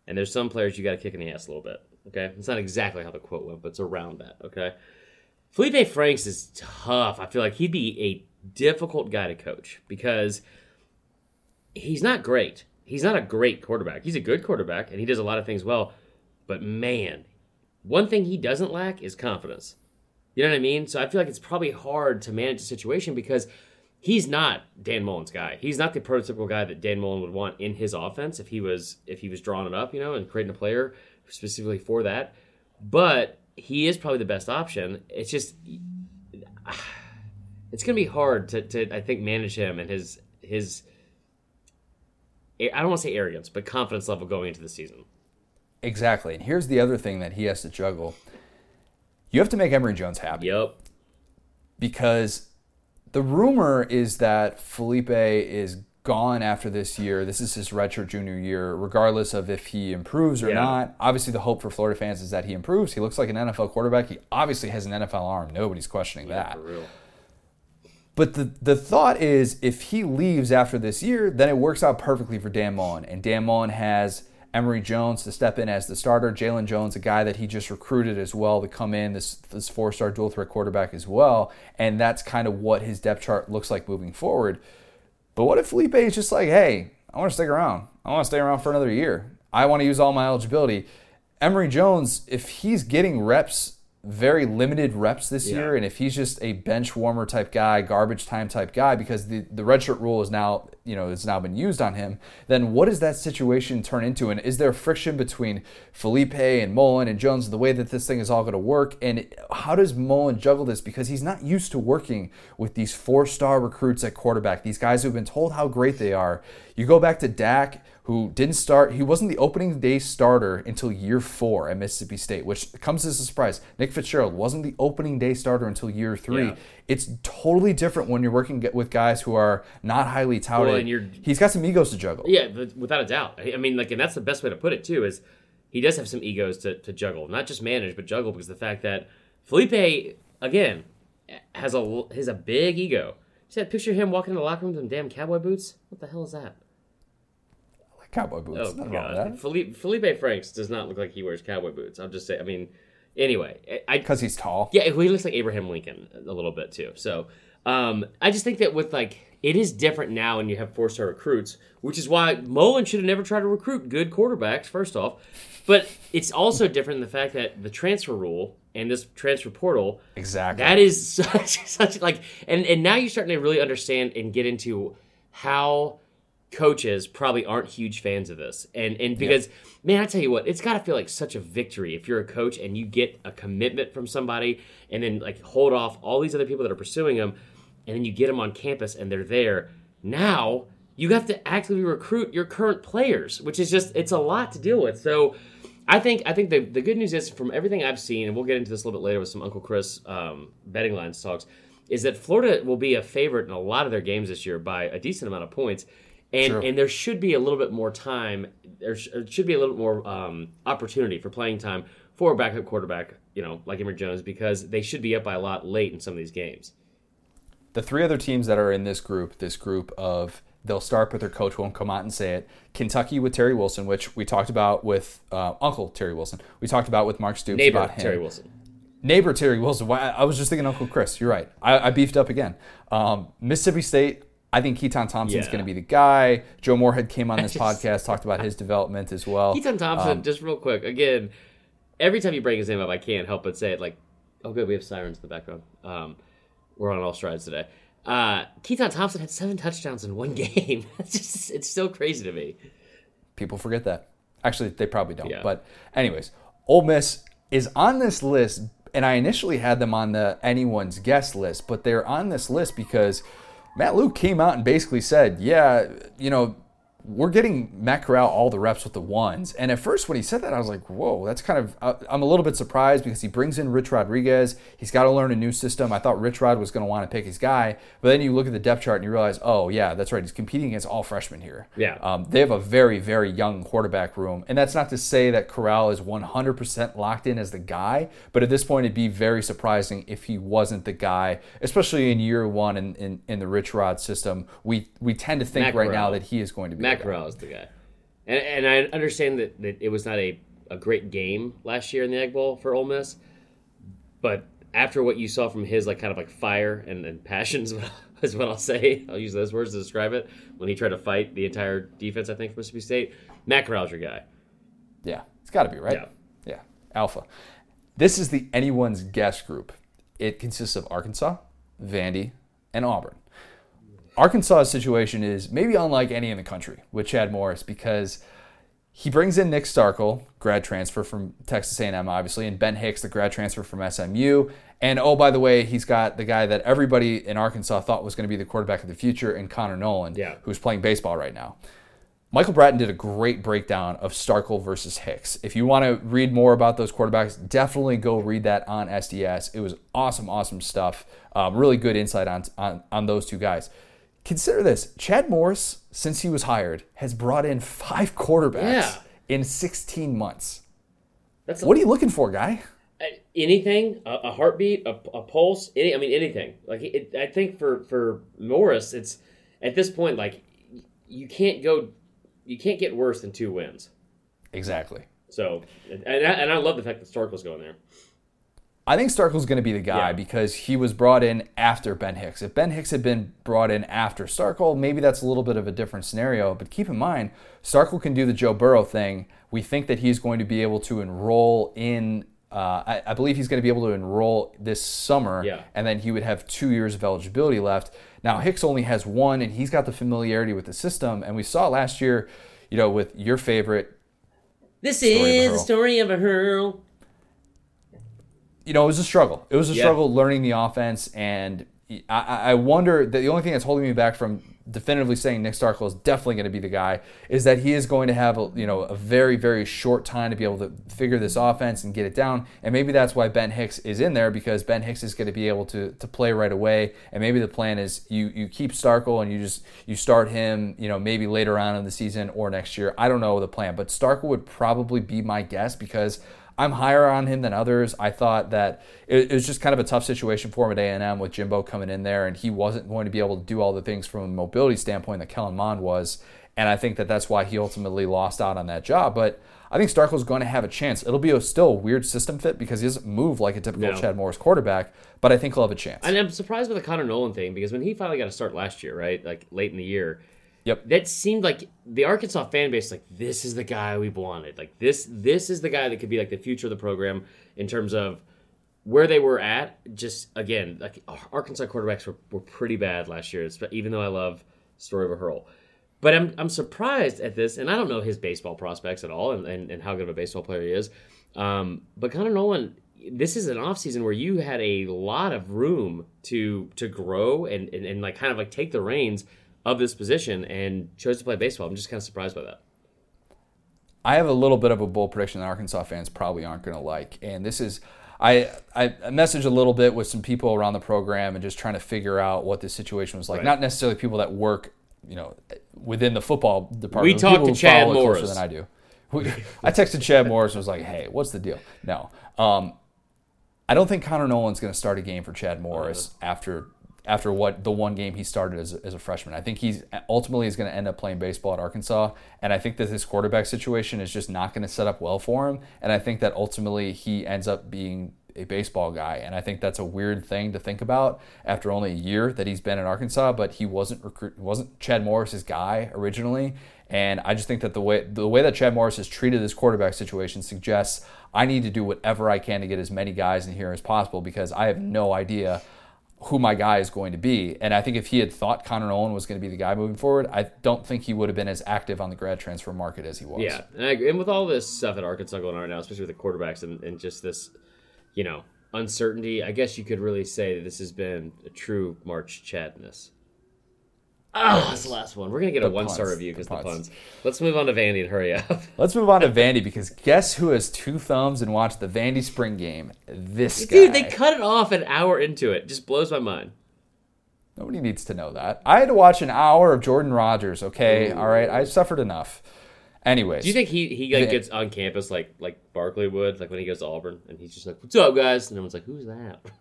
and there's some players you gotta kick in the ass a little bit. Okay, it's not exactly how the quote went, but it's around that. Okay, Felipe Franks is tough. I feel like he'd be a difficult guy to coach because he's not great. He's not a great quarterback. He's a good quarterback, and he does a lot of things well. But man, one thing he doesn't lack is confidence. You know what I mean? So I feel like it's probably hard to manage the situation because he's not Dan Mullen's guy. He's not the prototypical guy that Dan Mullen would want in his offense if he was if he was drawing it up, you know, and creating a player specifically for that. But he is probably the best option. It's just it's going to be hard to, to I think manage him and his his I don't want to say arrogance, but confidence level going into the season. Exactly. And here's the other thing that he has to juggle. You have to make Emory Jones happy. Yep. because the rumor is that Felipe is gone after this year. This is his redshirt junior year, regardless of if he improves or Yeah. not. Obviously, the hope for Florida fans is that he improves. He looks like an NFL quarterback. He obviously has an NFL arm. Nobody's questioning that. For real. But the, the thought is if he leaves after this year, then it works out perfectly for Dan Mullen. And Dan Mullen has Emory Jones to step in as the starter. Jalen Jones, a guy that he just recruited as well to come in, this, this four star dual threat quarterback as well. And that's kind of what his depth chart looks like moving forward. But what if Felipe is just like, hey, I want to stick around. I want to stay around for another year. I want to use all my eligibility. Emory Jones, if he's getting reps very limited reps this Yeah. year, and if he's just a bench warmer type guy, garbage time type guy, because the the redshirt rule is now you know has now been used on him, then what does that situation turn into? And is there friction between Felipe and Mullen and Jones, the way that this thing is all going to work? And how does Mullen juggle this? Because he's not used to working with these four star recruits at quarterback, these guys who've been told how great they are. You go back to Dak who didn't start. He wasn't the opening day starter until year four at Mississippi State, which comes as a surprise. Nick Fitzgerald wasn't the opening day starter until year three. Yeah. It's totally different when you're working with guys who are not highly touted. Well, and you're- He's got some egos to juggle. Yeah, without a doubt. I mean, like, and that's the best way to put it too. Is he does have some egos to, to juggle, not just manage, but juggle because the fact that Felipe again has a has a big ego. See that picture of him walking in the locker room with them damn cowboy boots? What the hell is that? Cowboy boots. Oh Nothing god. Felipe, Felipe Franks does not look like he wears cowboy boots. I'll just say. I mean, anyway, Because he's tall. yeah, he looks like Abraham Lincoln a little bit too. So um, I just think that with like it is different now when you have four star recruits, which is why Mullen should have never tried to recruit good quarterbacks. First off, but it's also different in the fact that the transfer rule and this transfer portal Exactly. that is such such like and and now you're starting to really understand and get into how coaches probably aren't huge fans of this. And and because man, I tell you what, it's got to feel like such a victory if you're a coach and you get a commitment from somebody and then like hold off all these other people that are pursuing them and then you get them on campus and they're there. Now, you have to actively recruit your current players, which is just it's a lot to deal with. So I think I think the, the good news is from everything I've seen, and we'll get into this a little bit later with some Uncle Chris um, betting lines talks, is that Florida will be a favorite in a lot of their games this year by a decent amount of points, and True. and there should be a little bit more time. There sh- should be a little bit more um, opportunity for playing time for a backup quarterback, you know, like Emory Jones, because they should be up by a lot late in some of these games. the three other teams that are in this group, this group of they'll start, but their coach won't come out and say it. Kentucky with Terry Wilson, which we talked about with uh, Uncle Terry Wilson. We talked about with Mark Stoops Neighbor about him. Terry Wilson. Neighbor Terry Wilson. Why- I was just thinking Uncle Chris. You're right. I, I beefed up again. Um, Mississippi State. I think Keytaon Thompson's Yeah. going to be the guy. Joe Moorhead came on this just- podcast, talked about his development as well. Keytaon Thompson, Um, just real quick, again, every time you bring his name up, I can't help but say it like, oh, good, we have sirens in the background. Um, we're on all strides today. Uh, Keytaon Thompson had seven touchdowns in one game. it's just, it's still crazy to me. People forget that. Actually, they probably don't. Yeah. But anyways, Ole Miss is on this list, and I initially had them on the anyone's guest list, but they're on this list because Matt Luke came out and basically said, "Yeah, you know." We're getting Matt Corral all the reps with the ones. And at first, when he said that, I was like, whoa, that's kind of, I'm a little bit surprised because he brings in Rich Rodriguez. He's got to learn a new system. I thought Rich Rod was going to want to pick his guy. But then you look at the depth chart and you realize, oh, yeah, that's right. He's competing against all freshmen here. Yeah. Um, they have a very, very young quarterback room. And that's not to say that Corral is 100% locked in as the guy, but at this point, it'd be very surprising if he wasn't the guy, especially in year one in, in, in the Rich Rod system. We, we tend to think Matt right Corral. now that he is going to be Matt guy. Corral is the guy. And, and I understand that, that it was not a, a great game last year in the Egg Bowl for Ole Miss, but after what you saw from his like kind of like fire and, and passion is what, is what I'll say. I'll use those words to describe it. When he tried to fight the entire defense, I think for Mississippi State, Matt Corral's your guy. Yeah, it's got to be, right? Yeah. Yeah, Alpha. This is the anyone's guess group. It consists of Arkansas, Vandy, and Auburn. Arkansas's situation is maybe unlike any in the country with Chad Morris because he brings in Nick Starkel, grad transfer from Texas A&M, obviously, and Ben Hicks, the grad transfer from SMU. And oh, by the way, he's got the guy that everybody in Arkansas thought was going to be the quarterback of the future, in Connor Noland, Yeah. who's playing baseball right now. Michael Bratton did a great breakdown of Starkel versus Hicks. If you want to read more about those quarterbacks, definitely go read that on SDS. It was awesome, awesome stuff. Um, really good insight on, on on those two guys. Consider this: Chad Morris, since he was hired, has brought in five quarterbacks Yeah. in 16 months. That's What are you looking for, guy? Uh, anything, a, a heartbeat, a, a, pulse, any, I mean anything. Like it, I think for for Morris, it's at this point like you can't go, you can't get worse than two wins. Exactly. So, and I, and I love the fact that Stark was going there. I think Starkel's going to be the guy yeah. because he was brought in after Ben Hicks. If Ben Hicks had been brought in after Starkel, maybe that's a little bit of a different scenario. But keep in mind, Starkel can do the Joe Burrow thing. We think that he's going to be able to enroll in. Uh, I, I, believe he's going to be able to enroll this summer, yeah. and then he would have two years of eligibility left. Now Hicks only has one, and he's got the familiarity with the system. And we saw last year, you know, with your favorite. This is the story of a hurl you know, it was a struggle. It was a yeah. struggle learning the offense, and I, I wonder that the only thing that's holding me back from definitively saying Nick Starkel is definitely going to be the guy is that he is going to have a, you know a very very short time to be able to figure this offense and get it down and maybe that's why Ben Hicks is in there because Ben Hicks is going to be able to to play right away and maybe the plan is you you keep Starkel and you just you start him you know maybe later on in the season or next year I don't know the plan but Starkel would probably be my guess because I'm higher on him than others. I thought that it, it was just kind of a tough situation for him at A&M with Jimbo coming in there, and he wasn't going to be able to do all the things from a mobility standpoint that Kellen Mond was. And I think that that's why he ultimately lost out on that job. But I think Starkel's going to have a chance. It'll be a, still a weird system fit because he doesn't move like a typical no. Chad Morris quarterback, but I think he'll have a chance. And I'm surprised with the Connor Noland thing because when he finally got a start last year, right, like late in the year, Yep. That seemed like the Arkansas fan base like this is the guy we've wanted. Like this this is the guy that could be like the future of the program in terms of where they were at. Just again, like Arkansas quarterbacks were, were pretty bad last year. Even though I love Story of a Hurl. But I'm, I'm surprised at this, and I don't know his baseball prospects at all and, and, and how good of a baseball player he is. Um, but Connor Noland, this is an offseason where you had a lot of room to to grow and, and, and like kind of like take the reins – of this position and chose to play baseball. I'm just kind of surprised by that. I have a little bit of a bold prediction that Arkansas fans probably aren't going to like, and this is. I, I messaged a little bit with some people around the program and just trying to figure out what this situation was like. Right. Not necessarily people that work, you know, within the football department. We talked to Chad Morris than I do. I texted Chad Morris and was like, "Hey, what's the deal?" No, um, I don't think Connor Noland's going to start a game for Chad Morris uh-huh. after after what the one game he started as, as a freshman. I think he's ultimately is going to end up playing baseball at Arkansas, and I think that his quarterback situation is just not going to set up well for him. And I think that ultimately he ends up being a baseball guy, and I think that's a weird thing to think about after only a year that he's been in Arkansas. But he wasn't recruit wasn't Chad Morris's guy originally, and I just think that the way the way that Chad Morris has treated this quarterback situation suggests I need to do whatever I can to get as many guys in here as possible because I have no idea who my guy is going to be. And I think if he had thought Connor Noland was going to be the guy moving forward, I don't think he would have been as active on the grad transfer market as he was. Yeah, and, and with all this stuff at Arkansas going on right now, especially with the quarterbacks and, and just this, you know, uncertainty, I guess you could really say that this has been a true March Chadness. Oh, that's the last one. We're gonna get the a one star review because the, the, puns. Let's move on to Vandy and hurry up. Let's move on to Vandy because guess who has two thumbs and watched the Vandy spring game? This guy. Dude, they cut it off an hour into it. Just blows my mind. Nobody needs to know that. I had to watch an hour of Jordan Rodgers. Okay, Ooh. all right. I suffered enough. Anyways, do you think he he like gets on campus like like Barkley would like when he goes to Auburn and he's just like, "What's up, guys?" and everyone's like, "Who's that?"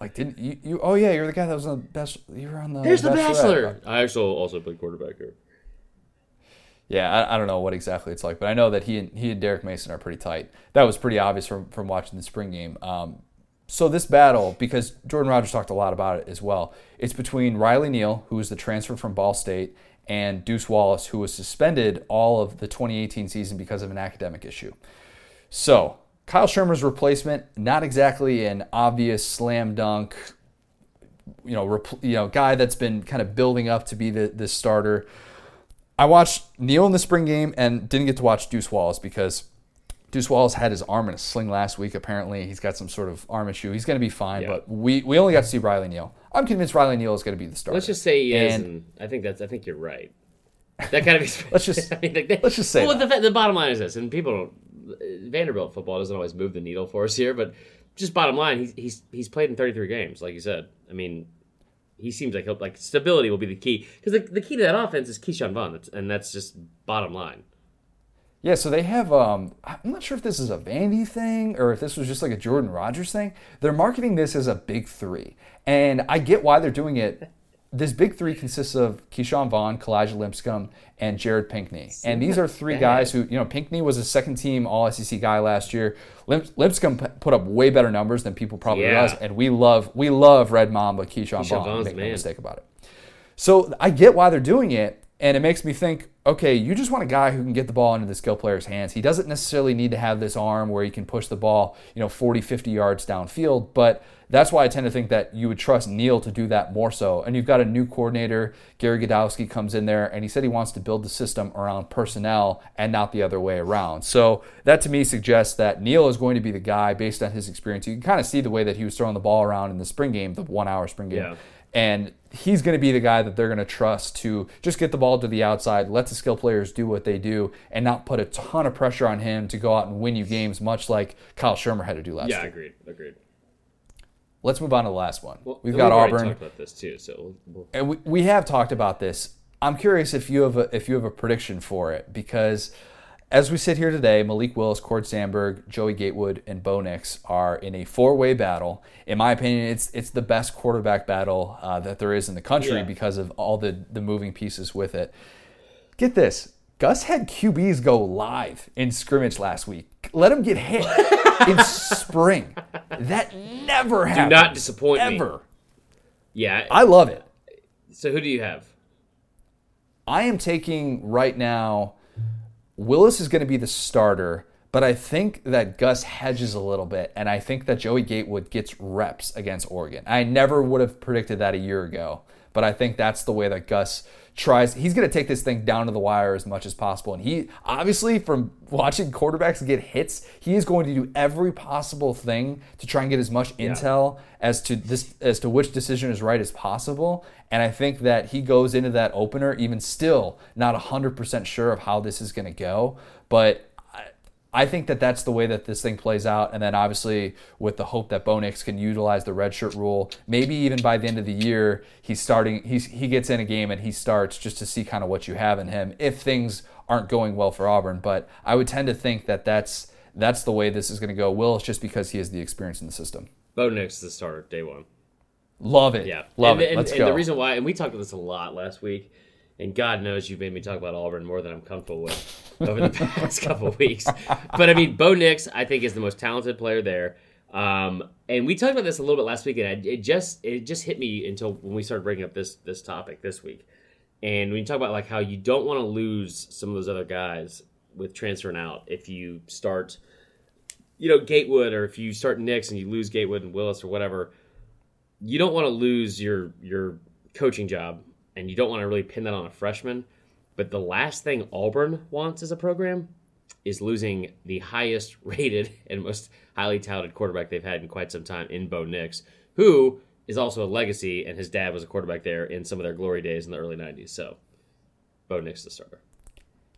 Like, didn't you, you? Oh yeah, you're the guy that was on the best. You were on the. Here's the Bachelor. I actually also played quarterback here. Yeah, I, I, don't know what exactly it's like, but I know that he and he and Derek Mason are pretty tight. That was pretty obvious from from watching the spring game. Um, so this battle, because Jordan Rodgers talked a lot about it as well, it's between Riley Neal, who is the transfer from Ball State, and Deuce Wallace, who was suspended all of the 2018 season because of an academic issue. So Kyle Shurmur's replacement, not exactly an obvious slam dunk, you know, you know, guy that's been kind of building up to be the, the starter. I watched Neal in the spring game and didn't get to watch Deuce Wallace because Deuce Wallace had his arm in a sling last week. Apparently, he's got some sort of arm issue. He's going to be fine, yeah. but we, we only got to see Riley Neal. I'm convinced Riley Neal is going to be the starter. Let's just say he and, is, and I think that's I think you're right. That kind of let's just I mean, like they, let's just say. Well, the, the bottom line is this, and people don't Vanderbilt football doesn't always move the needle for us here, but just bottom line, he's he's he's played in 33 games, like you said. I mean, he seems like he'll, like stability will be the key because the, the key to that offense is Ke'Shawn Vaughn, and that's just bottom line. Yeah, so they have. Um, I'm not sure if this is a Vandy thing or if this was just like a Jordan Rodgers thing. They're marketing this as a big three, and I get why they're doing it. This big three consists of Ke'Shawn Vaughn, Kalijah Lipscomb, and Jared Pinkney. And these are three guys who, you know, Pinkney was a second team All SEC guy last year. Lipscomb put up way better numbers than people probably yeah. realize, and we love we love Red Mamba Ke'Shawn, Ke'Shawn Vaughn. Make no mistake about it. So I get why they're doing it, and it makes me think, okay, you just want a guy who can get the ball into the skill player's hands. He doesn't necessarily need to have this arm where he can push the ball, you know, 40, 50 yards downfield, but that's why I tend to think that you would trust Neal to do that more so. And you've got a new coordinator, Gerry Gdowski comes in there, and he said he wants to build the system around personnel and not the other way around. So that to me suggests that Neal is going to be the guy based on his experience. You can kind of see the way that he was throwing the ball around in the spring game, the one hour spring game. Yeah. And he's going to be the guy that they're going to trust to just get the ball to the outside, let the skill players do what they do, and not put a ton of pressure on him to go out and win you games, much like Kyle Shurmur had to do last yeah, year. Yeah, agreed. Agreed. Let's move on to the last one. Well, we've got we've Auburn. Talked about this too, so we'll, we'll... and we, we have talked about this. I'm curious if you have a, if you have a prediction for it because as we sit here today, Malik Willis, Cord Sandberg, Joey Gatewood, and Bo Nix are in a four-way battle. In my opinion, it's it's the best quarterback battle uh, that there is in the country yeah. because of all the the moving pieces with it. Get this: Gus had QBs go live in scrimmage last week. Let him get hit in spring. That never happens. Do not disappoint ever. me. Ever. Yeah, I love it. So who do you have? I am taking right now Willis is going to be the starter, but I think that Gus hedges a little bit, and I think that Joey Gatewood gets reps against Oregon. I never would have predicted that a year ago, but I think that's the way that Gus tries. He's going to take this thing down to the wire as much as possible. And he, obviously, from watching quarterbacks get hits, he is going to do every possible thing to try and get as much yeah. intel as to this as to which decision is right as possible. And I think that he goes into that opener even still not 100% sure of how this is going to go, but I think that that's the way that this thing plays out. And then obviously with the hope that Bo Nix can utilize the redshirt rule, maybe even by the end of the year, he's starting, he's, he gets in a game and he starts just to see kind of what you have in him if things aren't going well for Auburn. But I would tend to think that that's, that's the way this is going to go. Will, it's just because he has the experience in the system. Bo Nix is the starter day one. Love it. Yeah. Love and, it. And, Let's and go. the reason why, and we talked about this a lot last week, and God knows you've made me talk about Auburn more than I'm comfortable with over the past couple weeks. But I mean, Bo Nix, I think, is the most talented player there. Um, and we talked about this a little bit last week, and it just it just hit me until when we started breaking up this this topic this week. And when you talk about like how you don't want to lose some of those other guys with transferring out if you start, you know, Gatewood or if you start Nix and you lose Gatewood and Willis or whatever, you don't want to lose your your coaching job and you don't want to really pin that on a freshman. But the last thing Auburn wants as a program is losing the highest rated and most highly touted quarterback they've had in quite some time in Bo Nix, who is also a legacy, and his dad was a quarterback there in some of their glory days in the early 90s. So, Bo Nix the starter.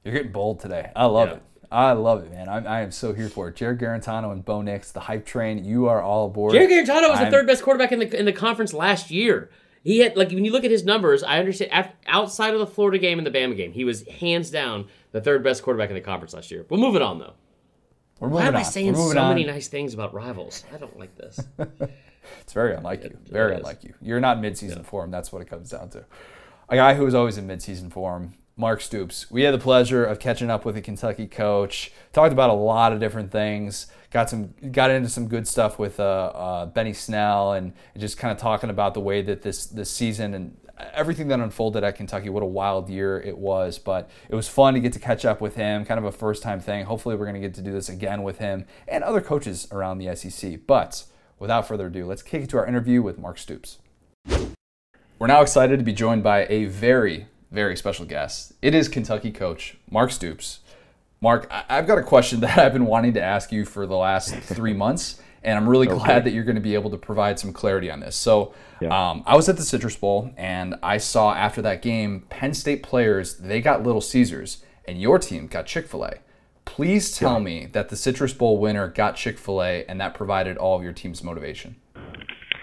You're getting bold today. I love yeah. it. I love it, man. I, I, am so here for it. Jarrett Guarantano and Bo Nix, the hype train. You are all aboard. Jarrett Guarantano was I'm, the third best quarterback in the in the conference last year. He had like when you look at his numbers, I understand after, outside of the Florida game and the Bama game, he was hands down the third best quarterback in the conference last year. We're moving on though. We're moving Why am on. I saying so on. many nice things about rivals? I don't like this. it's very unlike you. Very unlike you. You're not midseason yeah. form. That's what it comes down to. A guy who is always in midseason form Mark Stoops. We had the pleasure of catching up with a Kentucky coach. Talked about a lot of different things. Got some got into some good stuff with uh, uh, Benny Snell and just kind of talking about the way that this this season and everything that unfolded at Kentucky. What a wild year it was, but it was fun to get to catch up with him. Kind of a first time thing. Hopefully, we're going to get to do this again with him and other coaches around the SEC. But without further ado, let's kick it to our interview with Mark Stoops. We're now excited to be joined by a very very special guest. It is Kentucky coach Mark Stoops. Mark, I've got a question that I've been wanting to ask you for the last three months, and I'm really okay. glad that you're going to be able to provide some clarity on this. So, yeah. um, I was at the Citrus Bowl, and I saw after that game, Penn State players they got Little Caesars, and your team got Chick Fil A. Please tell yeah. me that the Citrus Bowl winner got Chick Fil A, and that provided all of your team's motivation.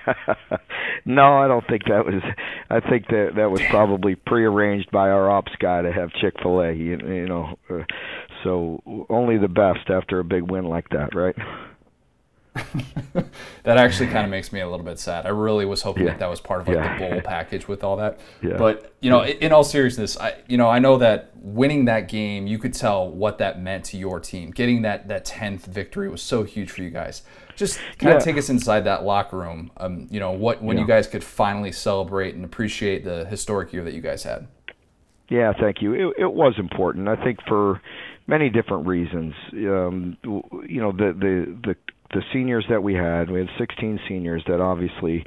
no, I don't think that was. I think that that was probably prearranged by our ops guy to have Chick Fil A. You, you know, uh, So only the best after a big win like that, right? that actually kind of makes me a little bit sad. I really was hoping Yeah. that that was part of like Yeah. the bowl package with all that. Yeah. But you know, in all seriousness, I you know I know that winning that game, you could tell what that meant to your team. Getting that that tenth victory was so huge for you guys. Just kind Yeah. of take us inside that locker room. Um, you know what when you guys could finally celebrate and appreciate the historic year that you guys had. Yeah, thank you. It, it was important. I think for many different reasons. Um, you know, the the the the seniors that we had, we had 16 seniors that obviously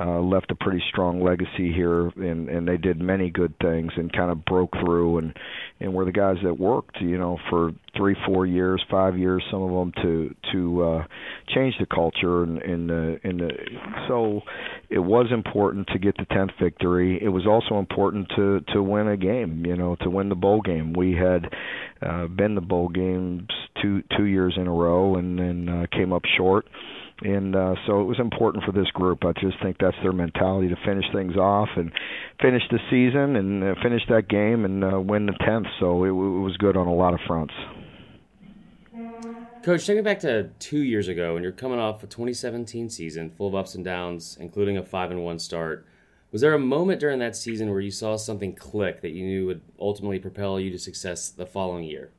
uh, left a pretty strong legacy here, and and they did many good things and kind of broke through and and were the guys that worked, you know, for three, four years, five years, some of them to to uh, change the culture and and uh, and uh, so it was important to get the 10th victory. It was also important to to win a game, you know, to win the bowl game. We had uh, been the bowl games two two years in a row and then uh, came up short. And uh, so it was important for this group. I just think that's their mentality to finish things off and finish the season and uh, finish that game and uh, win the 10th. So it, it was good on a lot of fronts. Coach, take me back to two years ago when you're coming off a 2017 season full of ups and downs, including a five and one start. Was there a moment during that season where you saw something click that you knew would ultimately propel you to success the following year?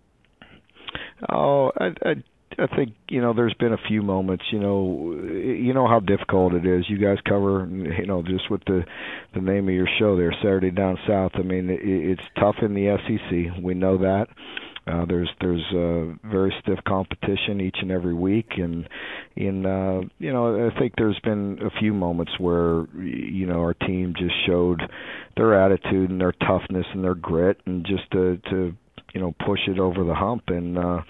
Oh, I, I I think you know there's been a few moments. You know, you know how difficult it is. You guys cover, you know, just with the the name of your show there, Saturday Down South. I mean, it, it's tough in the SEC. We know that. Uh, there's there's uh, very stiff competition each and every week, and in uh, you know I think there's been a few moments where you know our team just showed their attitude and their toughness and their grit, and just to to you know push it over the hump and uh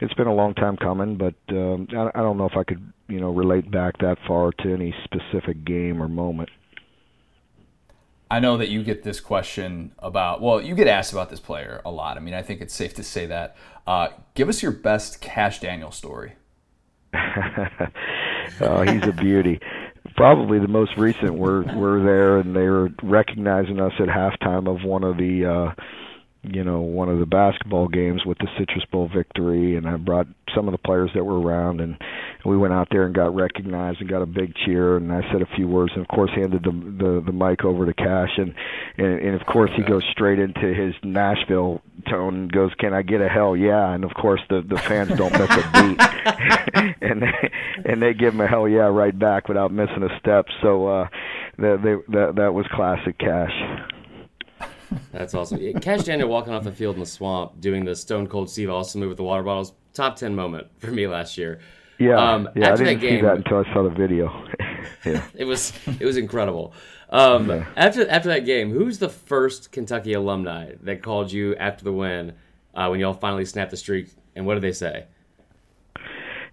it's been a long time coming but um I, I don't know if I could you know relate back that far to any specific game or moment I know that you get this question about, well, you get asked about this player a lot. I mean, I think it's safe to say that. Uh, give us your best Kash Daniel story. oh he's a beauty probably the most recent we're we're there and they were recognizing us at halftime of one of the uh you know one of the basketball games with the Citrus Bowl victory, and I brought some of the players that were around, and we went out there and got recognized and got a big cheer, and I said a few words, and of course handed the the, the mic over to Kash, and, and and of course he goes straight into his Nashville tone and goes, "Can I get a hell yeah?" And of course the the fans don't miss a beat, and they, and they give him a hell yeah right back without missing a step. So uh, that they, that that was classic Kash. That's awesome. Kash Daniel walking off the field in the swamp doing the Stone Cold Steve Austin move with the water bottles. Top ten moment for me last year. Yeah, Um, yeah. I after didn't that game- see that until I saw the video. yeah. It was it was incredible. Um, Yeah. After after that game, who's the first Kentucky alumni that called you after the win uh, when y'all finally snapped the streak? And what did they say?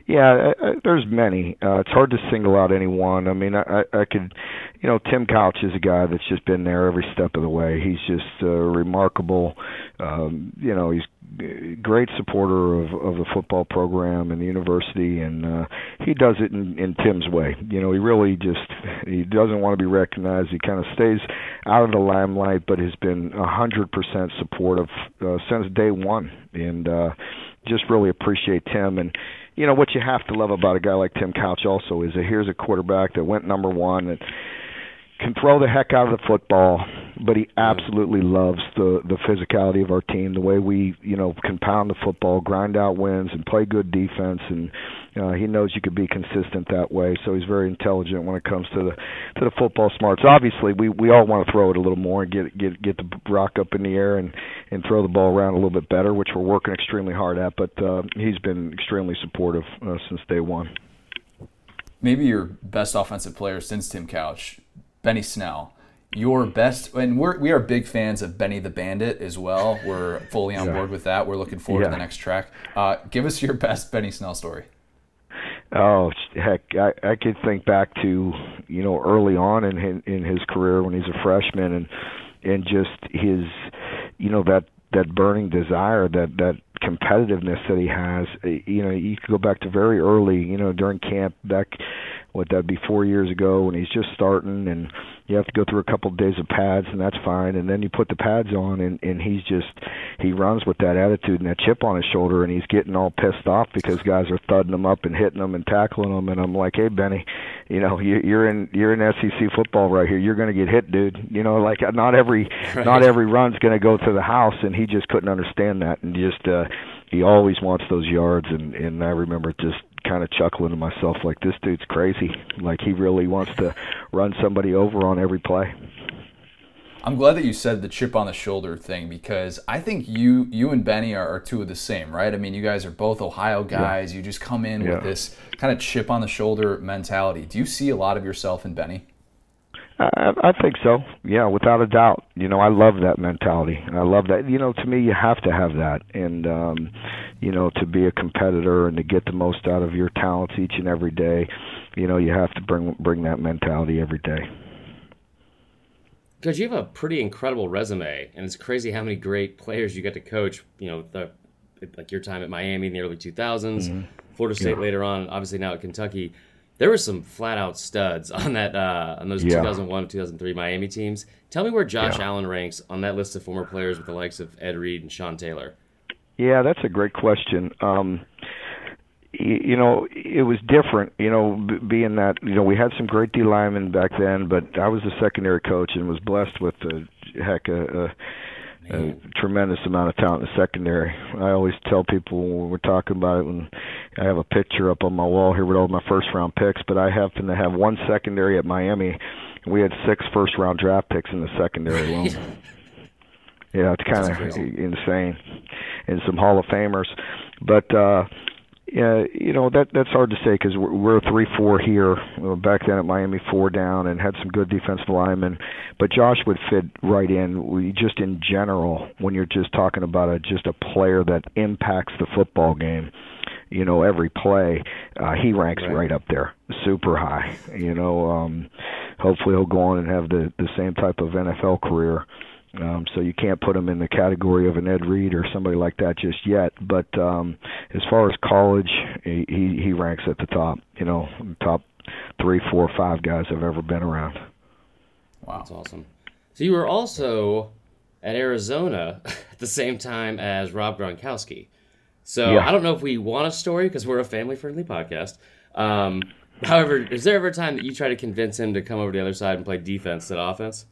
Yeah, I, I, there's many. Uh, it's hard to single out any one. I mean, I, I, could, you know, Tim Couch is a guy that's just been there every step of the way. He's just uh, remarkable. Um, you know, he's great supporter of of the football program and the university, and uh, he does it in, in Tim's way. You know, he really just he doesn't want to be recognized. He kind of stays out of the limelight, but has been a hundred percent supportive uh, since day one, and uh, just really appreciate Tim and you know what you have to love about a guy like Tim Couch also is that here's a quarterback that went number one and can throw the heck out of the football, but he absolutely loves the the physicality of our team, the way we you know can pound the football, grind out wins, and play good defense, and uh, he knows you could be consistent that way. So he's very intelligent when it comes to the to the football smarts. Obviously, we we all want to throw it a little more and get get get the rock up in the air and and throw the ball around a little bit better, which we're working extremely hard at. But uh, he's been extremely supportive uh, since day one. Maybe your best offensive player since Tim Couch, Benny Snell. Your best, and we're we are big fans of Benny the Bandit as well. We're fully on Yeah. board with that. We're looking forward to the next track. Uh, give us your best Benny Snell story. Oh heck, I, I could think back to you know early on in his, in his career when he's a freshman and and just his you know that that burning desire that that competitiveness that he has. You know, you could go back to very early. You know, during camp back what that'd be four years ago when he's just starting and you have to go through a couple of days of pads and that's fine. And then you put the pads on and and he's just he runs with that attitude and that chip on his shoulder and he's getting all pissed off because guys are thudding him up and hitting him and tackling him. And I'm like hey Benny you know you you're in you're in SEC football right here. You're going to get hit dude. You know like not every right. not every run's going to go to the house and he just couldn't understand that. And just uh he always wants those yards and and I remember just kind of chuckling to myself like this dude's crazy. Like he really wants to run somebody over on every play. I'm glad that you said the chip on the shoulder thing because I think you you and Benny are, are two of the same, right? I mean, you guys are both Ohio guys. Yeah. You just come in yeah. with this kind of chip on the shoulder mentality. Do you see a lot of yourself in Benny? I, I think so. Yeah, without a doubt. You know, I love that mentality. I love that. You know, to me, you have to have that, and um, you know, to be a competitor and to get the most out of your talents each and every day, you know, you have to bring bring that mentality every day. Because you have a pretty incredible resume, and it's crazy how many great players you get to coach. You know, the, like your time at Miami in the early 2000s, mm-hmm. Florida State yeah. later on, obviously now at Kentucky there were some flat out studs on that uh, on those yeah. 2001 2003 Miami teams. Tell me where Josh yeah. Allen ranks on that list of former players with the likes of Ed Reed and Sean Taylor. Yeah, that's a great question. Um, you know, it was different. You know, being that you know we had some great D linemen back then, but I was a secondary coach and was blessed with a heck a, a a tremendous amount of talent in the secondary. I always tell people when we're talking about it, when I have a picture up on my wall here with all my first round picks, but I happen to have one secondary at Miami. And we had six first round draft picks in the secondary alone. yeah, it's kind of insane, and some Hall of Famers. But uh, yeah, you know that that's hard to say because we're, we're three four here. Back then at Miami, four down and had some good defensive linemen, but Josh would fit right in. We just in general, when you're just talking about a just a player that impacts the football game, you know every play, uh, he ranks right. right up there, super high. You know, um, hopefully he'll go on and have the the same type of NFL career um, so you can't put him in the category of an Ed Reed or somebody like that just yet. But um, as far as college, he he ranks at the top. You know, top three, four, five guys I've ever been around. Wow, that's awesome. So you were also at Arizona at the same time as Rob Gronkowski. So yeah. I don't know if we want a story because we're a family-friendly podcast. Um, however, is there ever a time that you try to convince him to come over to the other side and play defense instead of offense?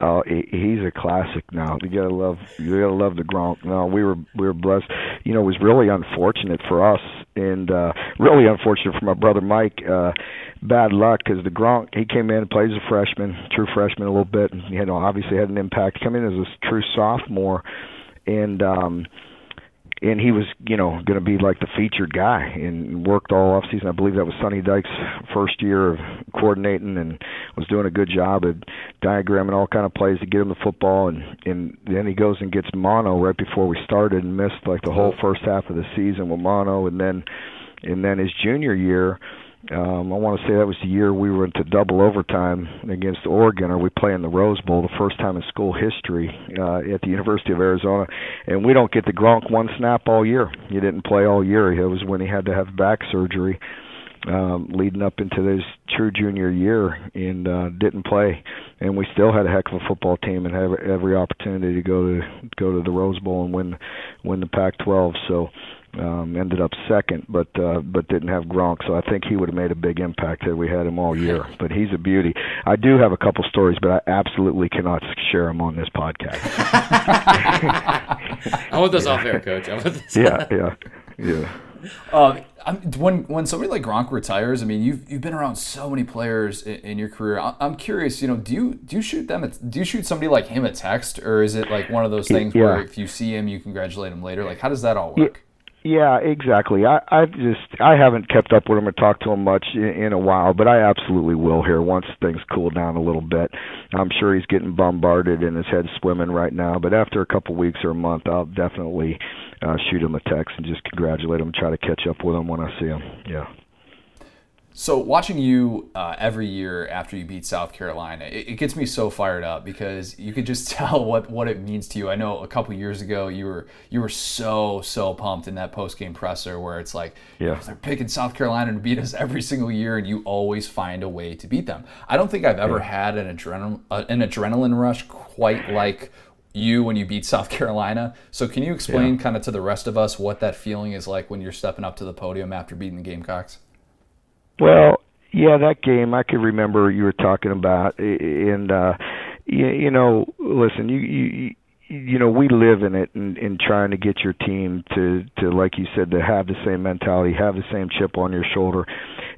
Oh, he's a classic now. You gotta love, you gotta love the Gronk. No, we were we were blessed. You know, it was really unfortunate for us, and uh really unfortunate for my brother Mike. uh Bad luck because the Gronk he came in, and plays a freshman, true freshman a little bit, and you know obviously had an impact. Come in as a true sophomore, and um and he was, you know, going to be like the featured guy and worked all off season. I believe that was Sonny Dykes' first year of coordinating and was doing a good job at diagramming all kind of plays to get him the football. And and then he goes and gets mono right before we started and missed like the whole first half of the season with mono. And then and then his junior year, um, I want to say that was the year we were into double overtime against Oregon, or we play in the Rose Bowl, the first time in school history uh, at the University of Arizona, and we don't get the Gronk one snap all year. He didn't play all year. It was when he had to have back surgery um, leading up into his true junior year, and uh, didn't play. And we still had a heck of a football team and have every opportunity to go to go to the Rose Bowl and win win the Pac-12. So um, ended up second, but uh, but didn't have Gronk, so I think he would have made a big impact had we had him all year. But he's a beauty. I do have a couple stories, but I absolutely cannot share them on this podcast. I want those off air, Coach. I want this. yeah, yeah, yeah. Um, when when somebody like Gronk retires, I mean, you've you've been around so many players in, in, your career. I'm curious, you know, do you do you shoot them? do you shoot somebody like him a text, or is it like one of those things yeah. where if you see him, you congratulate him later? Like, how does that all work? Yeah, exactly. I I just I haven't kept up with him or talked to him much in, in a while, but I absolutely will here once things cool down a little bit. I'm sure he's getting bombarded and his head's swimming right now, but after a couple weeks or a month, I'll definitely uh, shoot him a text and just congratulate him, try to catch up with him when I see him. Yeah. So watching you uh, every year after you beat South Carolina, it, it, gets me so fired up because you could just tell what, what it means to you. I know a couple years ago you were you were so so pumped in that post game presser where it's like, yeah, they're picking South Carolina to beat us every single year, and you always find a way to beat them. I don't think I've ever yeah. had an adrenaline uh, an adrenaline rush quite like you when you beat South Carolina. So can you explain yeah. kind of to the rest of us what that feeling is like when you're stepping up to the podium after beating the Gamecocks? Well, yeah, that game I could remember you were talking about, and uh, you, you know, listen, you you you know we live in it and, in trying to get your team to to like you said to have the same mentality have the same chip on your shoulder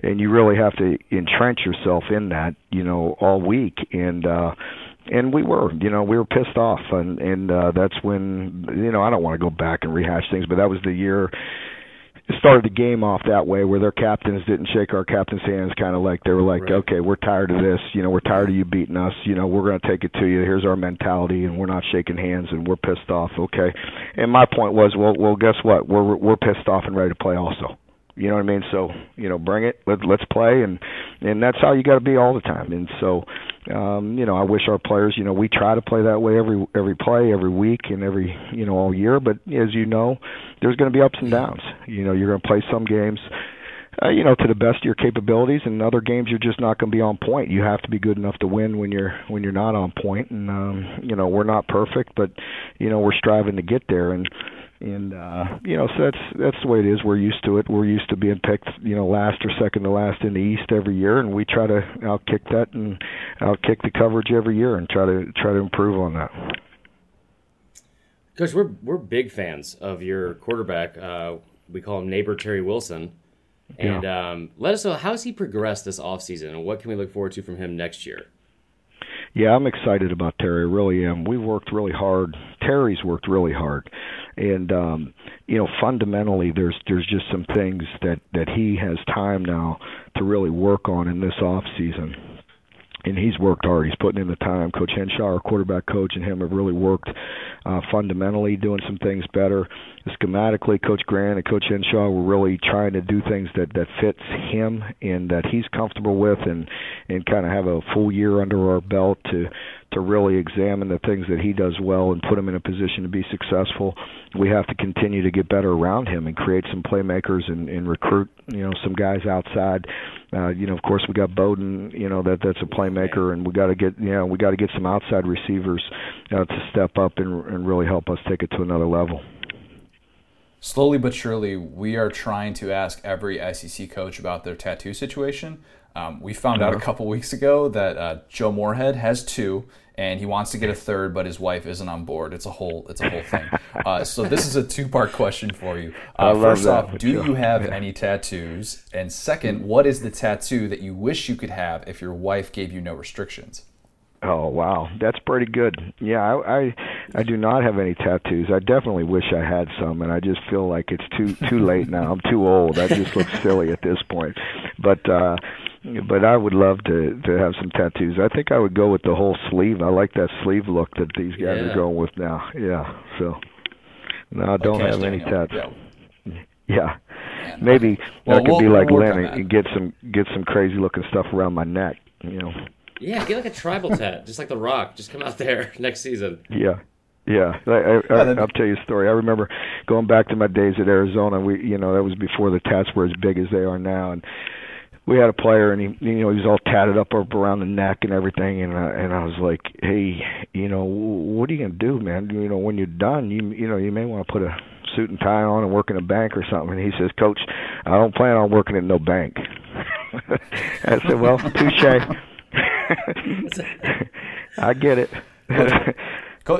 and you really have to entrench yourself in that you know all week and uh and we were you know we were pissed off and and uh that's when you know I don't want to go back and rehash things but that was the year started the game off that way where their captains didn't shake our captains' hands kind of like they were like right. okay we're tired of this. You know we're tired of you beating us. You know we're going to take it to you. Here's our mentality and we're not shaking hands and we're pissed off. Okay. And my point was well well guess what? We're we're pissed off and ready to play also you know what I mean? So you know, bring it. Let, let's play, and and that's how you got to be all the time. And so, um, you know, I wish our players. You know, we try to play that way every every play, every week, and every you know all year. But as you know, there's going to be ups and downs. You know, you're going to play some games. Uh, you know, to the best of your capabilities, and other games you're just not going to be on point. You have to be good enough to win when you're when you're not on point. And um, you know, we're not perfect, but you know, we're striving to get there. And and uh you know so that's that's the way it is we're used to it we're used to being picked you know last or second to last in the east every year and we try to outkick that and outkick the coverage every year and try to try to improve on that Coach, we're we're big fans of your quarterback. Uh, we call him neighbor Terry Wilson. And yeah. um, let us know how has he progressed this offseason and what can we look forward to from him next year? Yeah, I'm excited about Terry. I really am. We've worked really hard. Terry's worked really hard and um you know fundamentally there's there's just some things that that he has time now to really work on in this off season and he's worked hard. He's putting in the time. Coach Hinshaw, our quarterback coach, and him have really worked uh, fundamentally, doing some things better. Schematically, Coach Grant and Coach Hinshaw were really trying to do things that that fits him and that he's comfortable with, and and kind of have a full year under our belt to to really examine the things that he does well and put him in a position to be successful. We have to continue to get better around him and create some playmakers and, and recruit, you know, some guys outside. Uh, you know, of course, we got Bowden. You know that that's a playmaker, and we got to get you know we got to get some outside receivers uh, to step up and, and really help us take it to another level. Slowly but surely, we are trying to ask every SEC coach about their tattoo situation. Um, we found out a couple weeks ago that uh, Joe Moorhead has two, and he wants to get a third, but his wife isn't on board. It's a whole, it's a whole thing. Uh, so this is a two-part question for you. Uh, first off, do you have yeah. any tattoos? And second, what is the tattoo that you wish you could have if your wife gave you no restrictions? Oh wow, that's pretty good. Yeah, I, I I do not have any tattoos. I definitely wish I had some, and I just feel like it's too too late now. I'm too old. I just look silly at this point. But uh but I would love to to have some tattoos. I think I would go with the whole sleeve. I like that sleeve look that these guys yeah. are going with now. Yeah. So no, I don't have any tattoos. Yeah. yeah. Maybe well, I could we'll, be like we'll Lynn and get some get some crazy looking stuff around my neck. You know. Yeah, get like a tribal tat, just like The Rock. Just come out there next season. Yeah. Yeah, I, I, I, I'll tell you a story. I remember going back to my days at Arizona. We, you know, that was before the tats were as big as they are now, and we had a player and he you know he was all tatted up up around the neck and everything. And uh, and I was like hey you know what are you gonna do man? You know when you're done you you know you may want to put a suit and tie on and work in a bank or something. And he says coach I don't plan on working in no bank. I said well touche. I get it.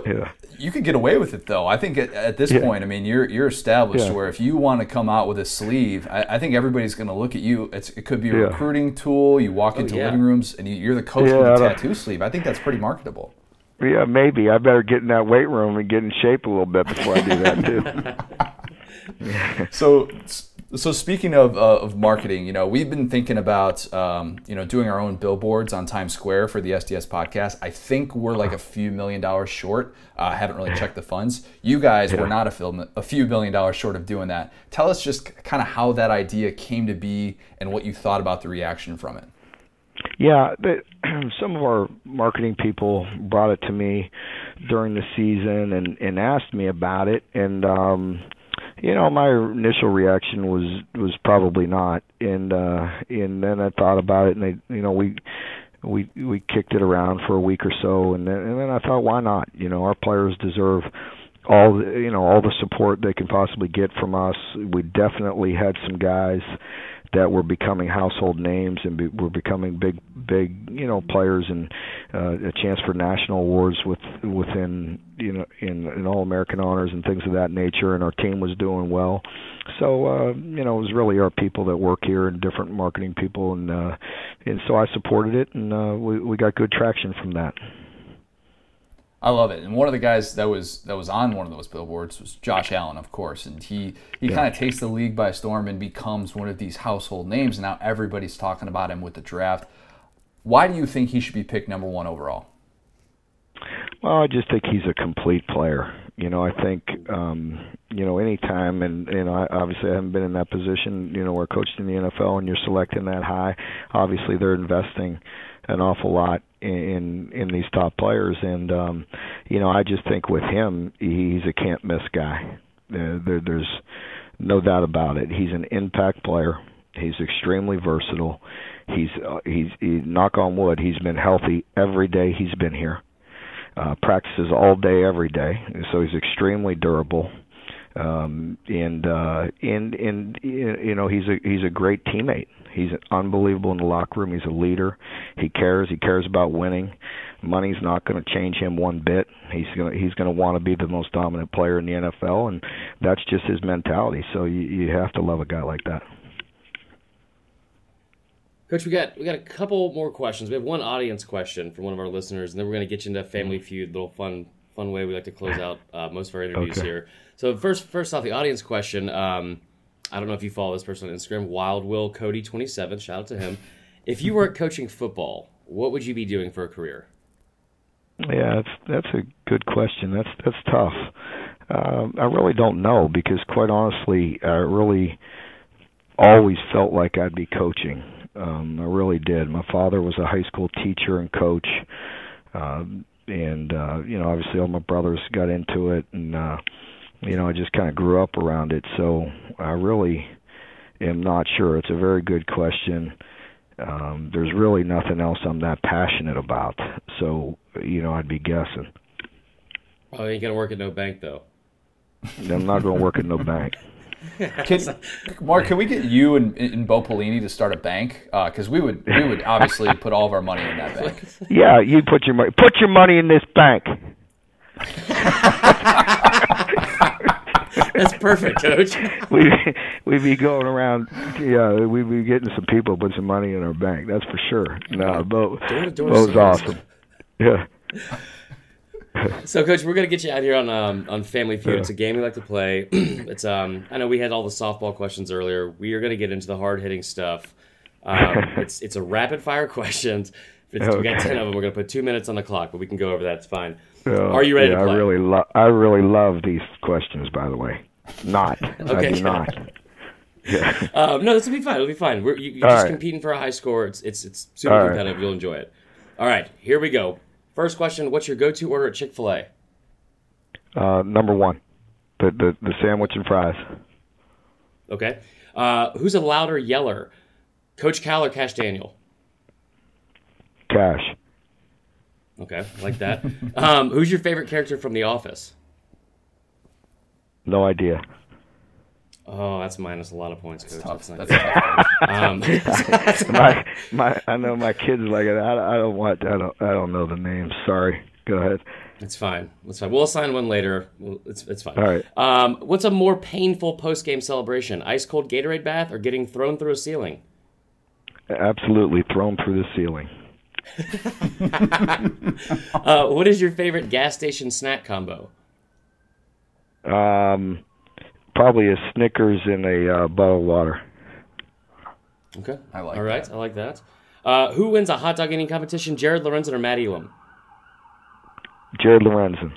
Yeah. You could get away with it though. I think at, at this yeah. point, I mean, you're you're established yeah. where if you want to come out with a sleeve, I, I think everybody's going to look at you. It's, it could be a yeah. recruiting tool. You walk oh, into living rooms and you, are the coach with a tattoo sleeve. I think that's pretty marketable. Yeah, maybe I better get in that weight room and get in shape a little bit before I do that too. so So speaking of, uh, of marketing, you know, we've been thinking about um, you know doing our own billboards on Times Square for the SDS podcast. I think we're like a few million dollars short. Uh, I haven't really checked the funds. You guys yeah. were not a, film, a few million dollars short of doing that. Tell us just kind of how that idea came to be and what you thought about the reaction from it. Yeah, the, some of our marketing people brought it to me during the season and and asked me about it and um you know my initial reaction was was probably not. And uh and then i thought about it and they you know we we we kicked it around for a week or so and then and then i thought why not? You know our players deserve all the, you know all the support they can possibly get from us. We definitely had some guys that were becoming household names and be, were becoming big big you know players and uh, a chance for national awards with within you know in, in all American honors and things of that nature and our team was doing well. So uh you know it was really our people that work here and different marketing people and uh and so I supported it and uh we we got good traction from that I love it. And one of the guys that was that was on one of those billboards was Josh Allen, of course, and he he yeah. kind of takes the league by storm and becomes one of these household names. And now everybody's talking about him with the draft. Why do you think he should be picked number one overall? Well, I just think he's a complete player. You know, I think um, you know anytime, and you know, I, obviously I haven't been in that position. You know, where coached in the NFL and you're selecting that high. Obviously, they're investing an awful lot in in these top players. And um you know I just think with him he's a can't miss guy. There, there there's no doubt about it. He's an impact player. He's extremely versatile. He's uh, he's he, knock on wood he's been healthy every day he's been here. Uh practices all day every day. So he's extremely durable. Um and uh and and you know he's a he's a great teammate He's unbelievable in the locker room. He's a leader. He cares. He cares about winning. Money's not going to change him one bit. He's going to he's going to want to be the most dominant player in the NFL, and that's just his mentality. So you you have to love a guy like that. Coach, we got we got a couple more questions. We have one audience question from one of our listeners, and then we're going to get you into Family Feud, little fun fun way we like to close out uh, most of our interviews okay. here. So first first off, the audience question. Um, I don't know if you follow this person on Instagram, Wild Will Cody twenty seven. Shout out to him. If you weren't coaching football, what would you be doing for a career? Yeah, that's that's a good question. That's that's tough. Um, I really don't know because, quite honestly, I really always felt like I'd be coaching. Um, I really did. My father was a high school teacher and coach, um, and uh, you know, obviously, all my brothers got into it, and uh, you know, I just kind of grew up around it. So I really am not sure. It's a very good question. Um, there's really nothing else I'm that passionate about. So, you know, I'd be guessing. Oh, you ain't gonna work at no bank though. I'm not gonna work at no bank. Can, Mark, can we get you and, and Bo Pelini to start a bank? Because uh, we would we would obviously put all of our money in that bank. Yeah, you put your money put your money in this bank. That's perfect, Coach. we we'd be going around. Yeah, we'd be getting some people put some money in our bank. That's for sure. No, Bo, Bo's awesome. Yeah. so, Coach, we're gonna get you out here on um, on Family Feud. Yeah. It's a game we like to play. it's um, I know we had all the softball questions earlier. We are gonna get into the hard hitting stuff. Um, it's it's a rapid fire questions. Okay. We got ten of them. We're gonna put two minutes on the clock, but we can go over that. It's fine. Are you ready yeah, to play? I really love. I really love these questions. By the way, not. okay. I do not. Yeah. Um, no, this will be fine. It'll be fine. We're you, are just right. competing for a high score. It's it's it's super All competitive. Right. You'll enjoy it. All right, here we go. First question: What's your go-to order at Chick Fil A? Uh, number one, the, the the sandwich and fries. Okay. Uh, who's a louder yeller, Coach Cal or Kash Daniel? Kash. Okay, like that. um, who's your favorite character from The Office? No idea. Oh, that's minus a lot of points, coach. That's, that's, tough. um, my, my, I know my kids like it. I, I don't want. I don't. I don't know the names. Sorry. Go ahead. It's fine. It's fine. We'll assign one later. It's it's fine. All right. Um, what's a more painful post game celebration? Ice cold Gatorade bath or getting thrown through a ceiling? Absolutely, thrown through the ceiling. uh, what is your favorite gas station snack combo? Um, probably a Snickers and a uh, bottle of water. Okay. I like All right, that. I like that. Uh, who wins a hot dog eating competition, Jared Lorenzen or Matt Elam? Jared Lorenzen.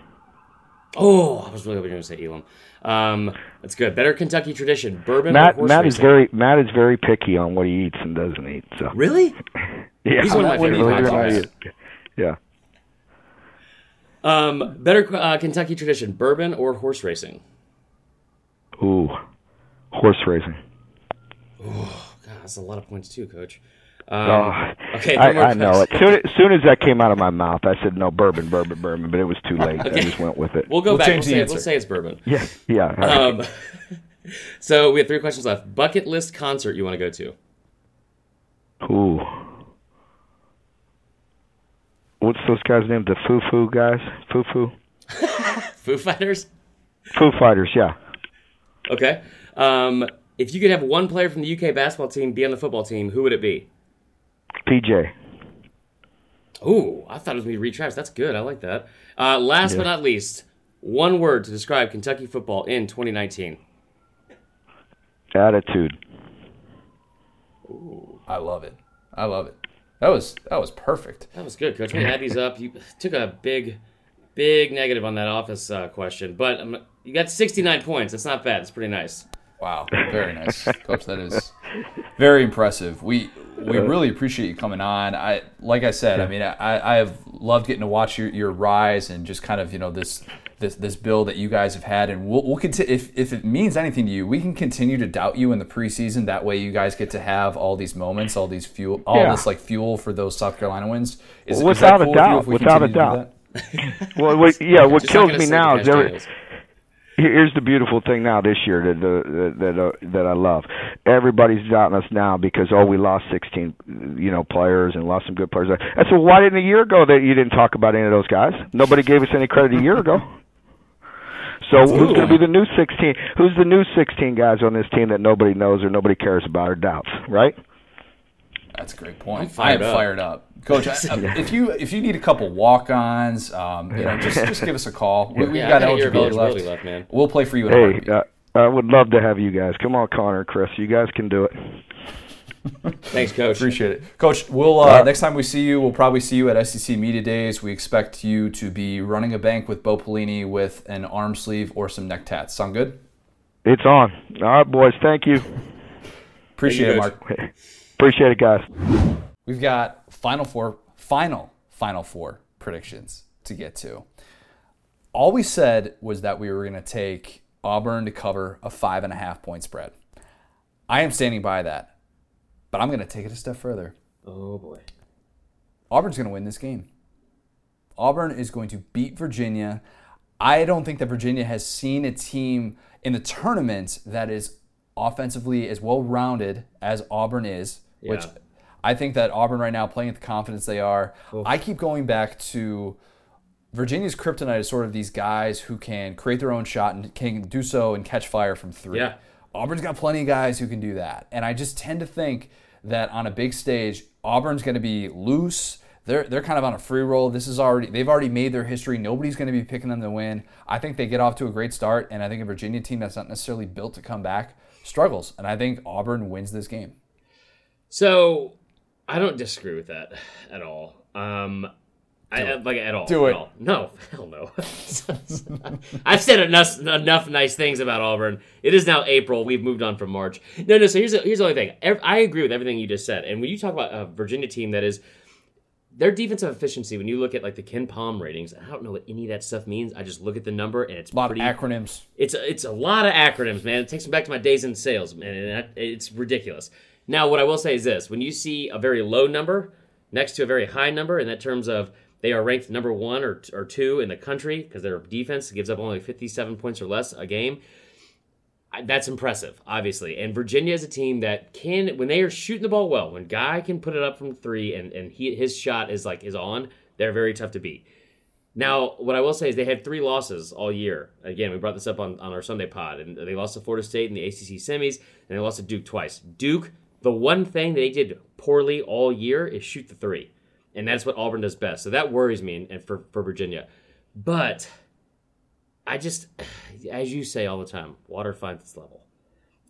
Oh, I was really hoping you were going to say Elam. Um, that's good. Better Kentucky tradition, bourbon Matt or horse Matt is very Matt is very picky on what he eats and doesn't eat. So Really? yeah, He's one of my favorite believe it or not, podcasts. he- Yeah, Um, better uh, Kentucky tradition, bourbon or horse racing? ooh, horse racing. God, that's a lot of points too, Coach. Um, Oh, okay, I, I know it. Soon, as soon as that came out of my mouth, I said no bourbon, bourbon, bourbon, but it was too late. I just went with it. We'll go We'll back. We'll change the say, answer. we'll say it's bourbon. yeah, yeah. all right. Um, so we have three questions left. Bucket list concert you want to go to? Ooh. What's those guys' name? The Foo Foo guys? Foo Foo? Foo Fighters. Foo Fighters, yeah. Okay. Um, if you could have one player from the UK basketball team be on the football team, who would it be? PJ. Ooh, I thought it was going to be Reid Travis. That's good. I like that. Uh, last but not least, one word to describe Kentucky football in 2019. Attitude. Ooh. I love it. I love it. That was that was perfect. That was good, Coach. We had these up. You took a big, big negative on that office uh, question, but um, you got 69 points. That's not bad. It's pretty nice. Wow, very nice, Coach. That is very impressive. We we really appreciate you coming on. I like I said, I mean, I I have loved getting to watch your, your rise and just kind of you know this this this build that you guys have had, and we'll we'll continue if if it means anything to you, we can continue to doubt you in the preseason. That way, you guys get to have all these moments, all these fuel, all Yeah. this like fuel for those South Carolina wins. Is, is Without that a cool with you doubt, if we without a continue to do doubt. Well, what, yeah, what Just kills me now Kash is every, Daniels. Here's the beautiful thing now this year that that that, uh, that I love. Everybody's doubting us now because oh we lost 16 you know players and lost some good players. I said why didn't a year ago that you didn't talk about any of those guys? Nobody gave us any credit a year ago. So who's going to be the new 16? Who's the new 16 guys on this team that nobody knows or nobody cares about or doubts, right? That's a great point. I'm fired up. fired up, Coach. I, I- if you if you need a couple walk-ons, um, you know, just just give us a call. We, we've Yeah, got I got a year of eligibility, eligibility left. left, man. We'll play for you in Hey, uh, I would love to have you guys. Come on, Connor Chris. You guys can do it. Thanks, Coach. Appreciate it, Coach. We'll uh, next time we see you, we'll probably see you at SEC Media Days. We expect you to be running a bank with Bo Pelini with an arm sleeve or some neck tats. Sound good? It's on. All right, boys. Thank you. Appreciate you, it, Mark. Appreciate it, guys. We've got final four, final, final four predictions to get to. All we said was that we were going to take Auburn to cover a five and a half point spread. I am standing by that, but I'm going to take it a step further. Oh boy. Auburn's going to win this game. Auburn is going to beat Virginia. I don't think that Virginia has seen a team in the tournament that is offensively as well rounded as Auburn is, which I think that Auburn right now playing with the confidence they are. I keep going back to Virginia's kryptonite is sort of these guys who can create their own shot and can do so and catch fire from three. Yeah. Auburn's got plenty of guys who can do that. And I just tend to think that on a big stage, Auburn's going to be loose. They're, they're kind of on a free roll. This is already they've already made their history. Nobody's going to be picking them to win. I think they get off to a great start, and I think a Virginia team that's not necessarily built to come back struggles. And I think Auburn wins this game. So I don't disagree with that at all. Um, I, like at all. Do it. All. No, hell no. I've said enough enough nice things about Auburn. It is now April. We've moved on from March. No, no. So here's the, here's the only thing. I agree with everything you just said. And when you talk about a Virginia team that is their defensive efficiency, when you look at like the KenPom ratings, I don't know what any of that stuff means. I just look at the number and it's A lot pretty. of acronyms. It's a, it's a lot of acronyms, man. It takes me back to my days in sales, man, and it's ridiculous. Now, what I will say is this: when you see a very low number next to a very high number, in that terms of they are ranked number one or, or two in the country because their defense gives up only 57 points or less a game. That's impressive, obviously. And Virginia is a team that can, when they are shooting the ball well, when Guy can put it up from three and, and he, his shot is like is on, they're very tough to beat. Now, what I will say is they had three losses all year. Again, we brought this up on, on our Sunday pod, and they lost to Florida State in the ACC semis, and they lost to Duke twice. Duke, the one thing they did poorly all year is shoot the three, and that's what Auburn does best. So that worries me and for, for Virginia. But I just, as you say all the time, water finds its level.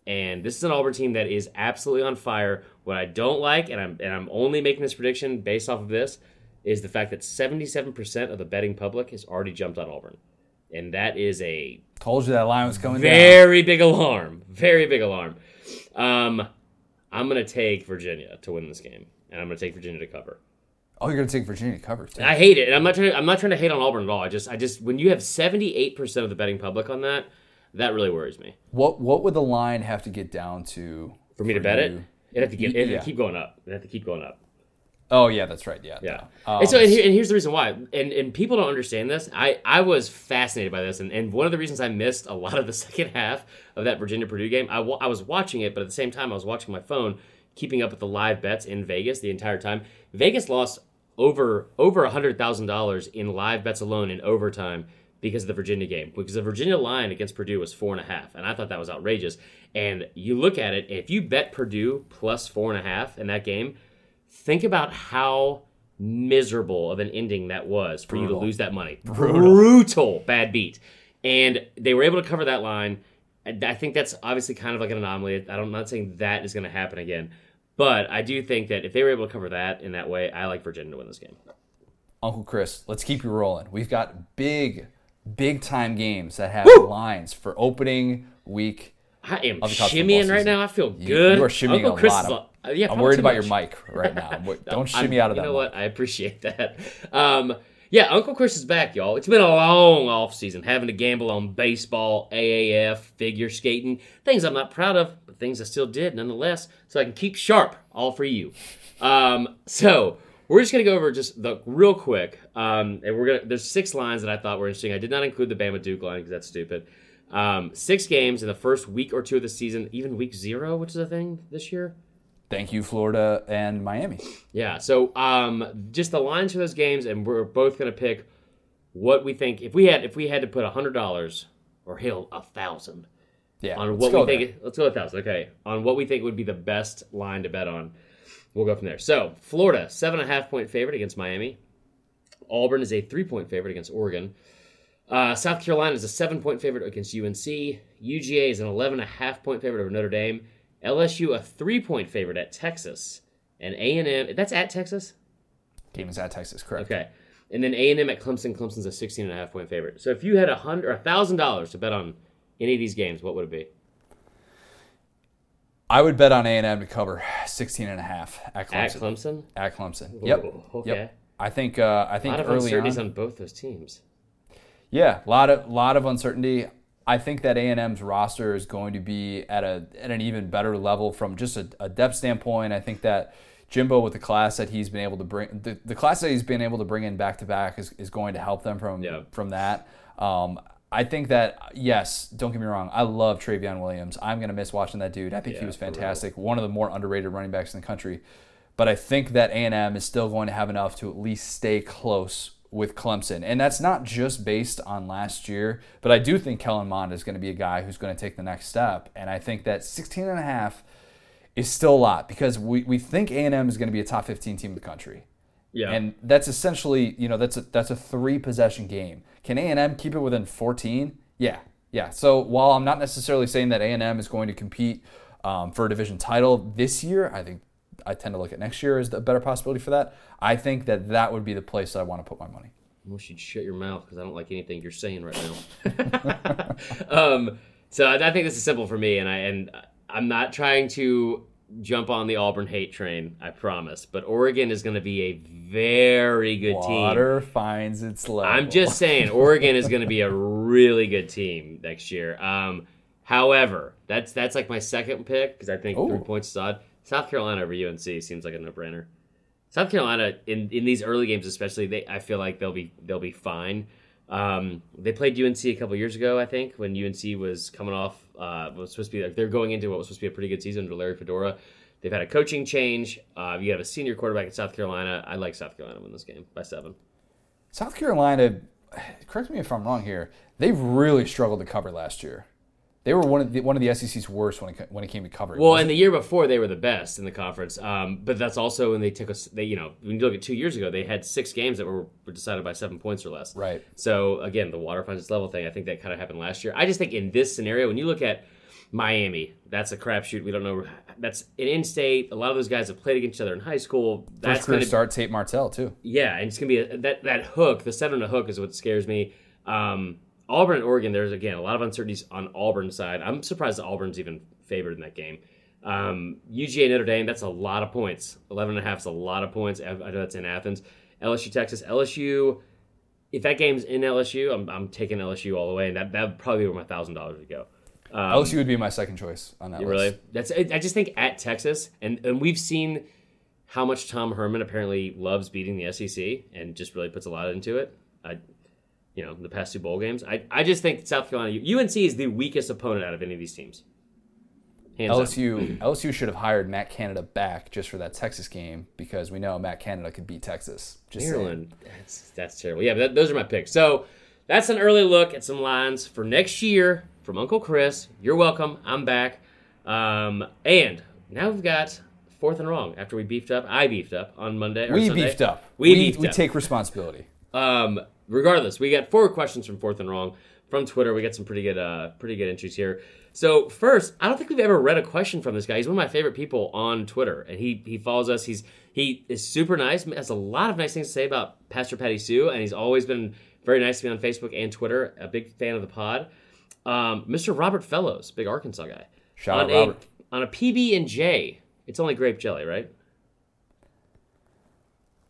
And this is an Auburn team that is absolutely on fire. What I don't like, and I'm and I'm only making this prediction based off of this, is the fact that 77% of the betting public has already jumped on Auburn. And that is a Told you that line was coming down. very big alarm. Very big alarm. Um, I'm going to take Virginia to win this game, and I'm going to take Virginia to cover. Oh, you're gonna take Virginia to cover too. I hate it, and I'm not trying. To, I'm not trying to hate on Auburn at all. I just, I just, when you have 78 percent of the betting public on that, that really worries me. What what would the line have to get down to For me to bet it, you? it have to get, it have Yeah. to keep going up. It have to keep going up. Oh yeah, that's right. Yeah. Yeah. Um, and so, and, here, and here's the reason why. And and people don't understand this. I I was fascinated by this, and, and one of the reasons I missed a lot of the second half of that Virginia Purdue game, I, I was watching it, but at the same time, I was watching my phone, keeping up with the live bets in Vegas the entire time. Vegas lost over over a hundred thousand dollars in live bets alone in overtime because of the Virginia game. Because the Virginia line against Purdue was four and a half, and I thought that was outrageous. And you look at it, if you bet Purdue plus four and a half in that game, think about how miserable of an ending that was for you to lose that money. Brutal. Brutal bad beat. And they were able to cover that line. I think that's obviously kind of like an anomaly. I'm not saying that is going to happen again, but I do think that if they were able to cover that in that way, I like Virginia to win this game. Uncle Chris, let's keep you rolling. We've got big, big time games that have lines for opening week. I am Of shimmying right now. I feel You- good. You are shimmying Uncle a Chris lot. I'm, uh, yeah, I'm worried about much. your mic right now. Don't I'm- shimmy out of that. you know mic. what? I appreciate that. Um, yeah, Uncle Chris is back, y'all. It's been a long off season, having to gamble on baseball, AAF, figure skating, things I'm not proud of, but things I still did nonetheless, so I can keep sharp. All for you. Um, so we're just gonna go over just the real quick, um, and we're gonna. There's six lines that I thought were interesting. I did not include the Bama Duke line because that's stupid. Um, six games in the first week or two of the season, even week zero, which is a thing this year. Thank you, Florida and Miami. Yeah. So um, just the lines for those games, and we're both gonna pick what we think. If we had if we had to put a hundred dollars or hell a thousand Yeah. on what we there. think. Let's go a thousand. Okay. On what we think would be the best line to bet on. We'll go from there. So Florida seven and a half point favorite against Miami. Auburn is a three point favorite against Oregon. Uh, South Carolina is a seven point favorite against UNC. UGA is an 11 and a half point favorite over Notre Dame. LSU a three point favorite at Texas. And A&M, that's at Texas? Game is at Texas, correct? Okay. And then A&M at Clemson. Clemson's a 16 and a half point favorite. So if you had a hundred or a thousand dollars to bet on any of these games, what would it be? I would bet on A&M to cover 16 and a half at Clemson. At Clemson? At Clemson. Yep. Ooh, okay. Yep. I think uh, I A think lot of early uncertainties on, on both those teams. Yeah, a lot of lot of uncertainty. I think that A&M's roster is going to be at a at an even better level from just a, a depth standpoint. I think that Jimbo with the class that he's been able to bring the, the class that he's been able to bring in back to back is, is going to help them from Yeah. from that. Um, I think that yes, don't get me wrong. I love Trayveon Williams. I'm gonna miss watching that dude. I think he was fantastic. One of the more underrated running backs in the country. But I think that A&M is still going to have enough to at least stay close with Clemson. And that's not just based on last year, but I do think Kellen Mond is going to be a guy who's going to take the next step. And I think that 16 and a half is still a lot because we, we think A&M is going to be a top 15 team in the country. Yeah. And that's essentially, you know, that's a, that's a three possession game. Can A&M keep it within 14? Yeah, yeah. So while I'm not necessarily saying that A&M is going to compete um, for a division title this year, I think I tend to look at next year as the better possibility for that. I think that that would be the place that I want to put my money. I wish you'd shut your mouth because I don't like anything you're saying right now. um, so I, I think this is simple for me, and I and I'm not trying to jump on the Auburn hate train. I promise, but Oregon is going to be a very good team. Water finds its level. I'm just saying, Oregon is going to be a really good team next year. Um, however, that's that's like my second pick because I think Ooh. three points is odd. South Carolina over UNC seems like a no-brainer. South Carolina in, in these early games, especially, they I feel like they'll be they'll be fine. Um, they played UNC a couple years ago, I think, when UNC was coming off uh, was supposed to be like they're going into what was supposed to be a pretty good season under Larry Fedora. They've had a coaching change. Uh, you have a senior quarterback at South Carolina. I like South Carolina win this game by seven. South Carolina, correct me if I'm wrong here, They've really struggled to cover last year. They were one of the one of the SEC's worst when it when it came to covering. Well, and the year before they were the best in the conference. Um, but that's also when they took us. They, you know, when you look at two years ago, they had six games that were, were decided by seven points or less. right. So again, the water finds level thing. I think that kind of happened last year. I just think in this scenario, when you look at Miami, that's a crapshoot. We don't know. That's an in-state. A lot of those guys have played against each other in high school. First That's career gonna, start Tate Martell too. yeah, and it's gonna be a, that that hook. The seven to hook is what scares me. Um, Auburn and Oregon. There's again a lot of uncertainties on Auburn's side. I'm surprised that Auburn's even favored in that game. Um, UGA Notre Dame. That's a lot of points. Eleven and a half is a lot of points. I know that's in Athens. LSU Texas. LSU. If that game's in LSU, I'm, I'm taking LSU all the way, and that that would probably be where my thousand dollars would go. Um, LSU would be my second choice on that list. Really? That's I I just think at Texas, and and we've seen how much Tom Herman apparently loves beating the SEC, and just really puts a lot into it. I, you know, the past two bowl games, I I just think South Carolina UNC is the weakest opponent out of any of these teams. Hands. LSU LSU should have hired Matt Canada back just for that Texas game because we know Matt Canada could beat Texas. Just saying. Maryland, that's that's terrible. Yeah, but that, those are my picks. So that's an early look at some lines for next year from Uncle Chris. You're welcome. I'm back. Um, and now we've got fourth and wrong after we beefed up. I beefed up on Monday. Or We Sunday. beefed up. We, beefed we up. take responsibility. Um, regardless, we got four questions from Fourth and Wrong from Twitter. We got some pretty good, uh, pretty good entries here. So first, I don't think we've ever read a question from this guy. He's one of my favorite people on Twitter, and he he follows us. He's he is super nice. Has a lot of nice things to say about Pastor Patty Sue, and he's always been very nice to me on Facebook and Twitter. A big fan of the pod. Um, Mr. Robert Fellows, big Arkansas guy. Shout on out a Robert. on a PB and J. It's only grape jelly, right?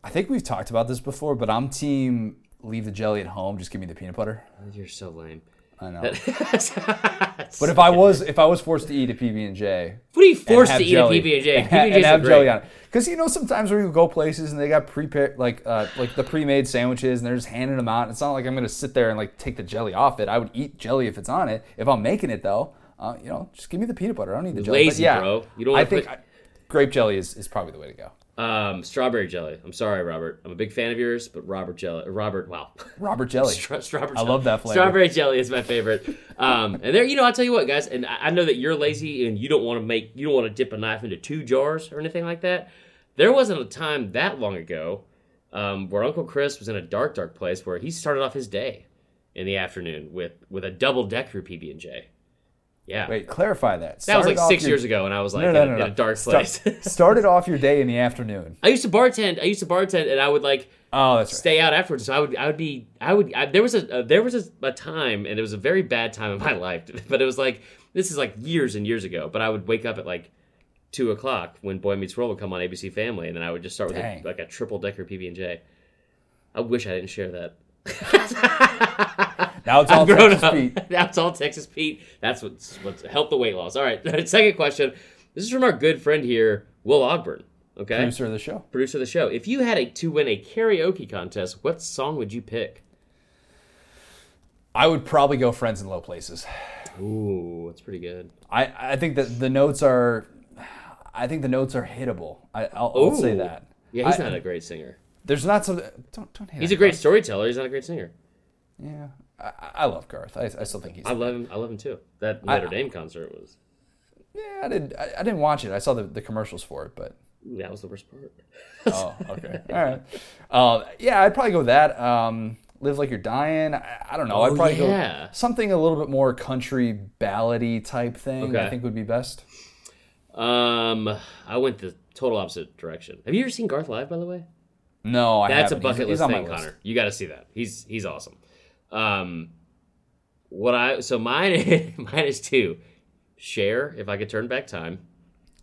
I think we've talked about this before, but I'm team leave the jelly at home. Just give me the peanut butter. You're so lame. I know. but if I was if I was forced to eat a PB and J, What are you forced to eat jelly. a PB and J? and and have jelly on it. Because you know sometimes where you go places and they got prepared like uh, like the pre-made sandwiches and they're just handing them out. It's not like I'm gonna sit there and like take the jelly off it. I would eat jelly if it's on it. If I'm making it though, uh, you know, just give me the peanut butter. I don't need the jelly. Lazy, yeah, bro. You don't I think put- I- grape jelly is, is probably the way to go. Um, strawberry jelly. I'm sorry, Robert. I'm a big fan of yours, but Robert jelly. Robert, wow. Robert jelly. Stra- strawberry. I love that flavor. Strawberry jelly is my favorite. Um, and there, you know, I'll tell you what, guys. And I, I know that you're lazy and you don't want to make, you don't want to dip a knife into two jars or anything like that. There wasn't a time that long ago um, where Uncle Chris was in a dark, dark place where he started off his day in the afternoon with with a double decker PB and J. Yeah, Wait, clarify that. that was like six your- years ago, and I was like No, no, in, a- no. in a dark Start- place. started off your day in the afternoon. I used to bartend. I used to bartend, and I would like Oh, that's right. stay out afterwards. So I would, I would be, I would. I, there was a, uh, there was a, a time, and it was a very bad time in my life. But it was like this is like years and years ago. But I would wake up at like two o'clock when Boy Meets World would come on ABC Family, and then I would just start with a, like a triple decker PB and J. I wish I didn't share that. Now it's all grown Texas up. Pete. That's all Texas Pete. That's what's what's helped the weight loss. All right. Second question. This is from our good friend here, Will Ogburn. Okay, Producer of the show. producer of the show. If you had a to win a karaoke contest, what song would you pick? I would probably go Friends in Low Places. Ooh, that's pretty good. I, I think that the notes are, I think the notes are hittable. I, I'll, I'll say that. Yeah, he's I- not a great singer. There's not some. Don't don't hate. He's a great Garth. storyteller. He's not a great singer. Yeah, I, I love Garth. I, I still think he's. I love him. I love him too. That I- Notre Dame concert was. yeah, I didn't. I, I didn't watch it. I saw the, the commercials for it, but That was the worst part. oh, okay, all right. Um, yeah, I'd probably go with that. Um, Live like you're dying. I, I don't know. Oh, I'd probably yeah. go something a little bit more country ballady type thing. I think would be best. Um, I went the total opposite direction. Have you ever seen Garth live? By the way, No, I that's a haven't. He's- bucket he's list on my thing, list. Connor. You got to see that. He's he's awesome. Um, what I so mine mine is two. Cher if I could turn back time.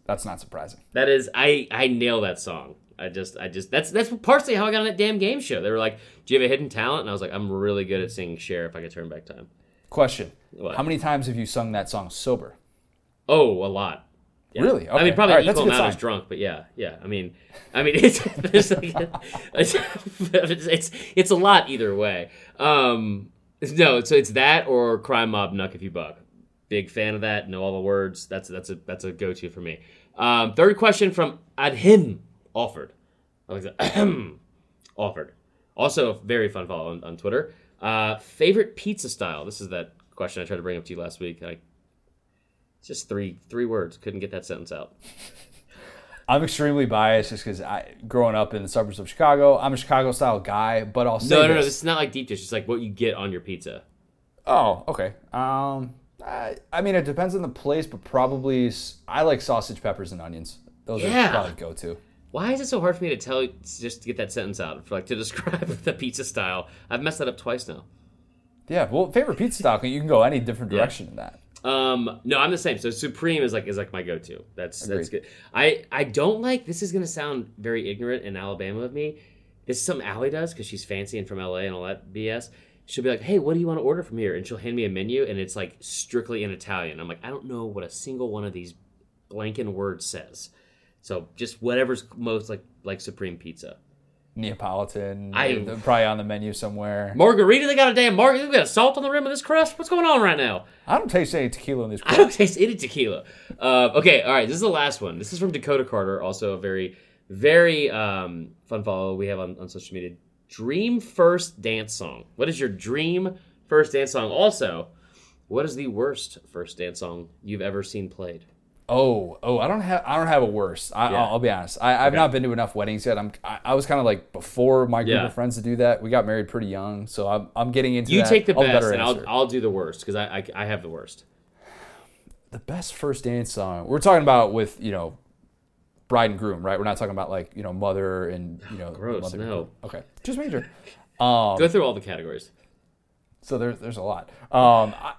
That's not surprising. That is, I I nail that song. I just I just that's that's partially how I got on that damn game show. They were like, "Do you have a hidden talent?" And I was like, "I'm really good at singing Cher if I could turn back time." Question: What? How many times have you sung that song sober? Oh, a lot. Yeah. Really? I mean, probably right, equal amount as drunk, but yeah, yeah. I mean, I mean, it's it's, like, it's, it's it's a lot either way. Um, no, so it's that or Crime Mob Knuck if you buck. Big fan of that. Know all the words. That's that's a that's a go to for me. Um, third question from Adhim offered. I like that. offered. Also, a very fun follow on, on Twitter. Uh, favorite pizza style. This is that question I tried to bring up to you last week. I just three three words. Couldn't get that sentence out. I'm extremely biased just because I, growing up in the suburbs of Chicago, I'm a Chicago style guy. But I'll say No, no, no. this. This is not like deep dish. It's like what you get on your pizza. Oh, okay. Um, I, I mean, it depends on the place, but probably I like sausage, peppers, and onions. Those Yeah. are probably go to. Why is it so hard for me to tell just to get that sentence out? For like to describe the pizza style. I've messed that up twice now. Yeah. Well, favorite pizza style, you can go any different direction in that. Um, no, I'm the same. So Supreme is like is like my go-to. That's that's good. I I don't like. This is gonna sound very ignorant in Alabama of me. This is something Allie does because she's fancy and from LA and all that BS. She'll be like, "Hey, what do you want to order from here?" And she'll hand me a menu, and it's like strictly in Italian. I'm like, I don't know what a single one of these blanking words says. So just whatever's most like like Supreme Pizza. Neapolitan, I- they're probably on the menu somewhere. Margarita, they got a damn margarita. They got salt on the rim of this crust. What's going on right now? I don't taste any tequila in these. I don't taste any tequila. Uh, okay, all right. This is the last one. This is from Dakota Carter. Also a very, very um, fun follow we have on, on social media. Dream first dance song. What is your dream first dance song? Also, what is the worst first dance song you've ever seen played? Oh, oh, I don't have, I don't have a worse. I, Yeah. I'll, I'll be honest. I, I've not been to enough weddings yet. I'm, I, I was kind of like before my group Yeah. of friends to do that. We got married pretty young, so I'm, I'm getting into. You that. take the I'll best, and I'll. I'll do the worst because I, I I have the worst. the best first dance song. We're talking about with you know, bride and groom, right? We're not talking about like you know mother and you know. Gross, mother no. Okay, just major. Um, Go through all the categories. so there's there's a lot. Um, I,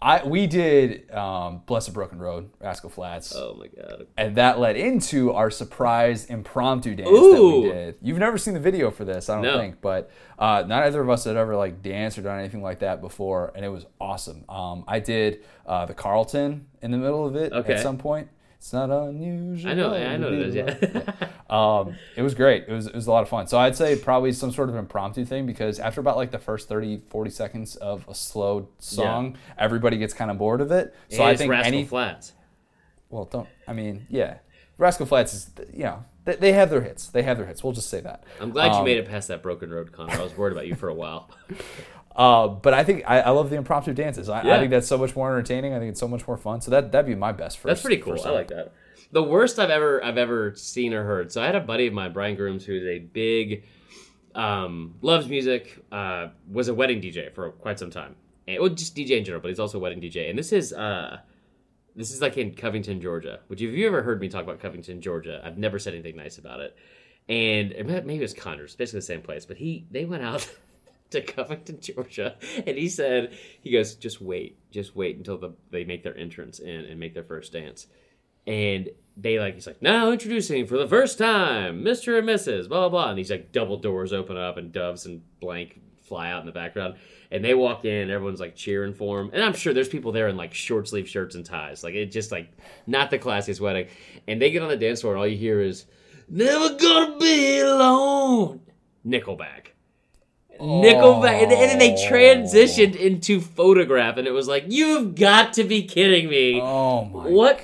I we did um, Blessed Broken Road, Rascal Flatts. Oh my god. And that led into our surprise impromptu dance Ooh. that we did. You've never seen the video for this, I don't No. think, but uh, not either of us had ever like danced or done anything like that before, and it was awesome. Um, I did uh, the Carlton in the middle of it Okay. at some point. It's not unusual. I know. I know it is. Yeah. Um, it was great. It was it was a lot of fun. So I'd say probably some sort of impromptu thing because after about like the first 30, 40 seconds of a slow song, everybody gets kind of bored of it. So And I think Rascal any Flatts. well, don't. I mean, yeah. Rascal Flatts is, you know, they, they have their hits. They have their hits. We'll just say that. I'm glad you Um, made it past that broken road, Connor. I was worried about you for a while. Uh, but I think I, I love the impromptu dances. I, I think that's so much more entertaining. I think it's so much more fun. So that that'd be my best first. That's pretty cool. I like that. The worst I've ever I've ever seen or heard. So I had a buddy of mine, Brian Grooms, who's a big um, loves music. Uh, was a wedding DJ for quite some time. And, well, just DJ in general, but he's also a wedding DJ. And this is uh, this is like in Covington, Georgia. Which have you ever heard me talk about Covington, Georgia? I've never said anything nice about it. And maybe it was Connors, basically the same place. But he they went out. To Covington, Georgia, and he said, "He goes, just wait, just wait until the, they make their entrance in and make their first dance." and they like he's like now introducing for the first time mr and mrs blah blah blah. And these like double doors open up and doves and blank fly out in the background. And they walk in and everyone's like cheering for him. And i'm sure there's people there in like short sleeve shirts and ties. Like it just like not the classiest wedding. And they get on the dance floor and all you hear is never gonna be alone. Nickelback Nickelback, and then they transitioned into photograph, and it was like, "You've got to be kidding me!" Oh my. What?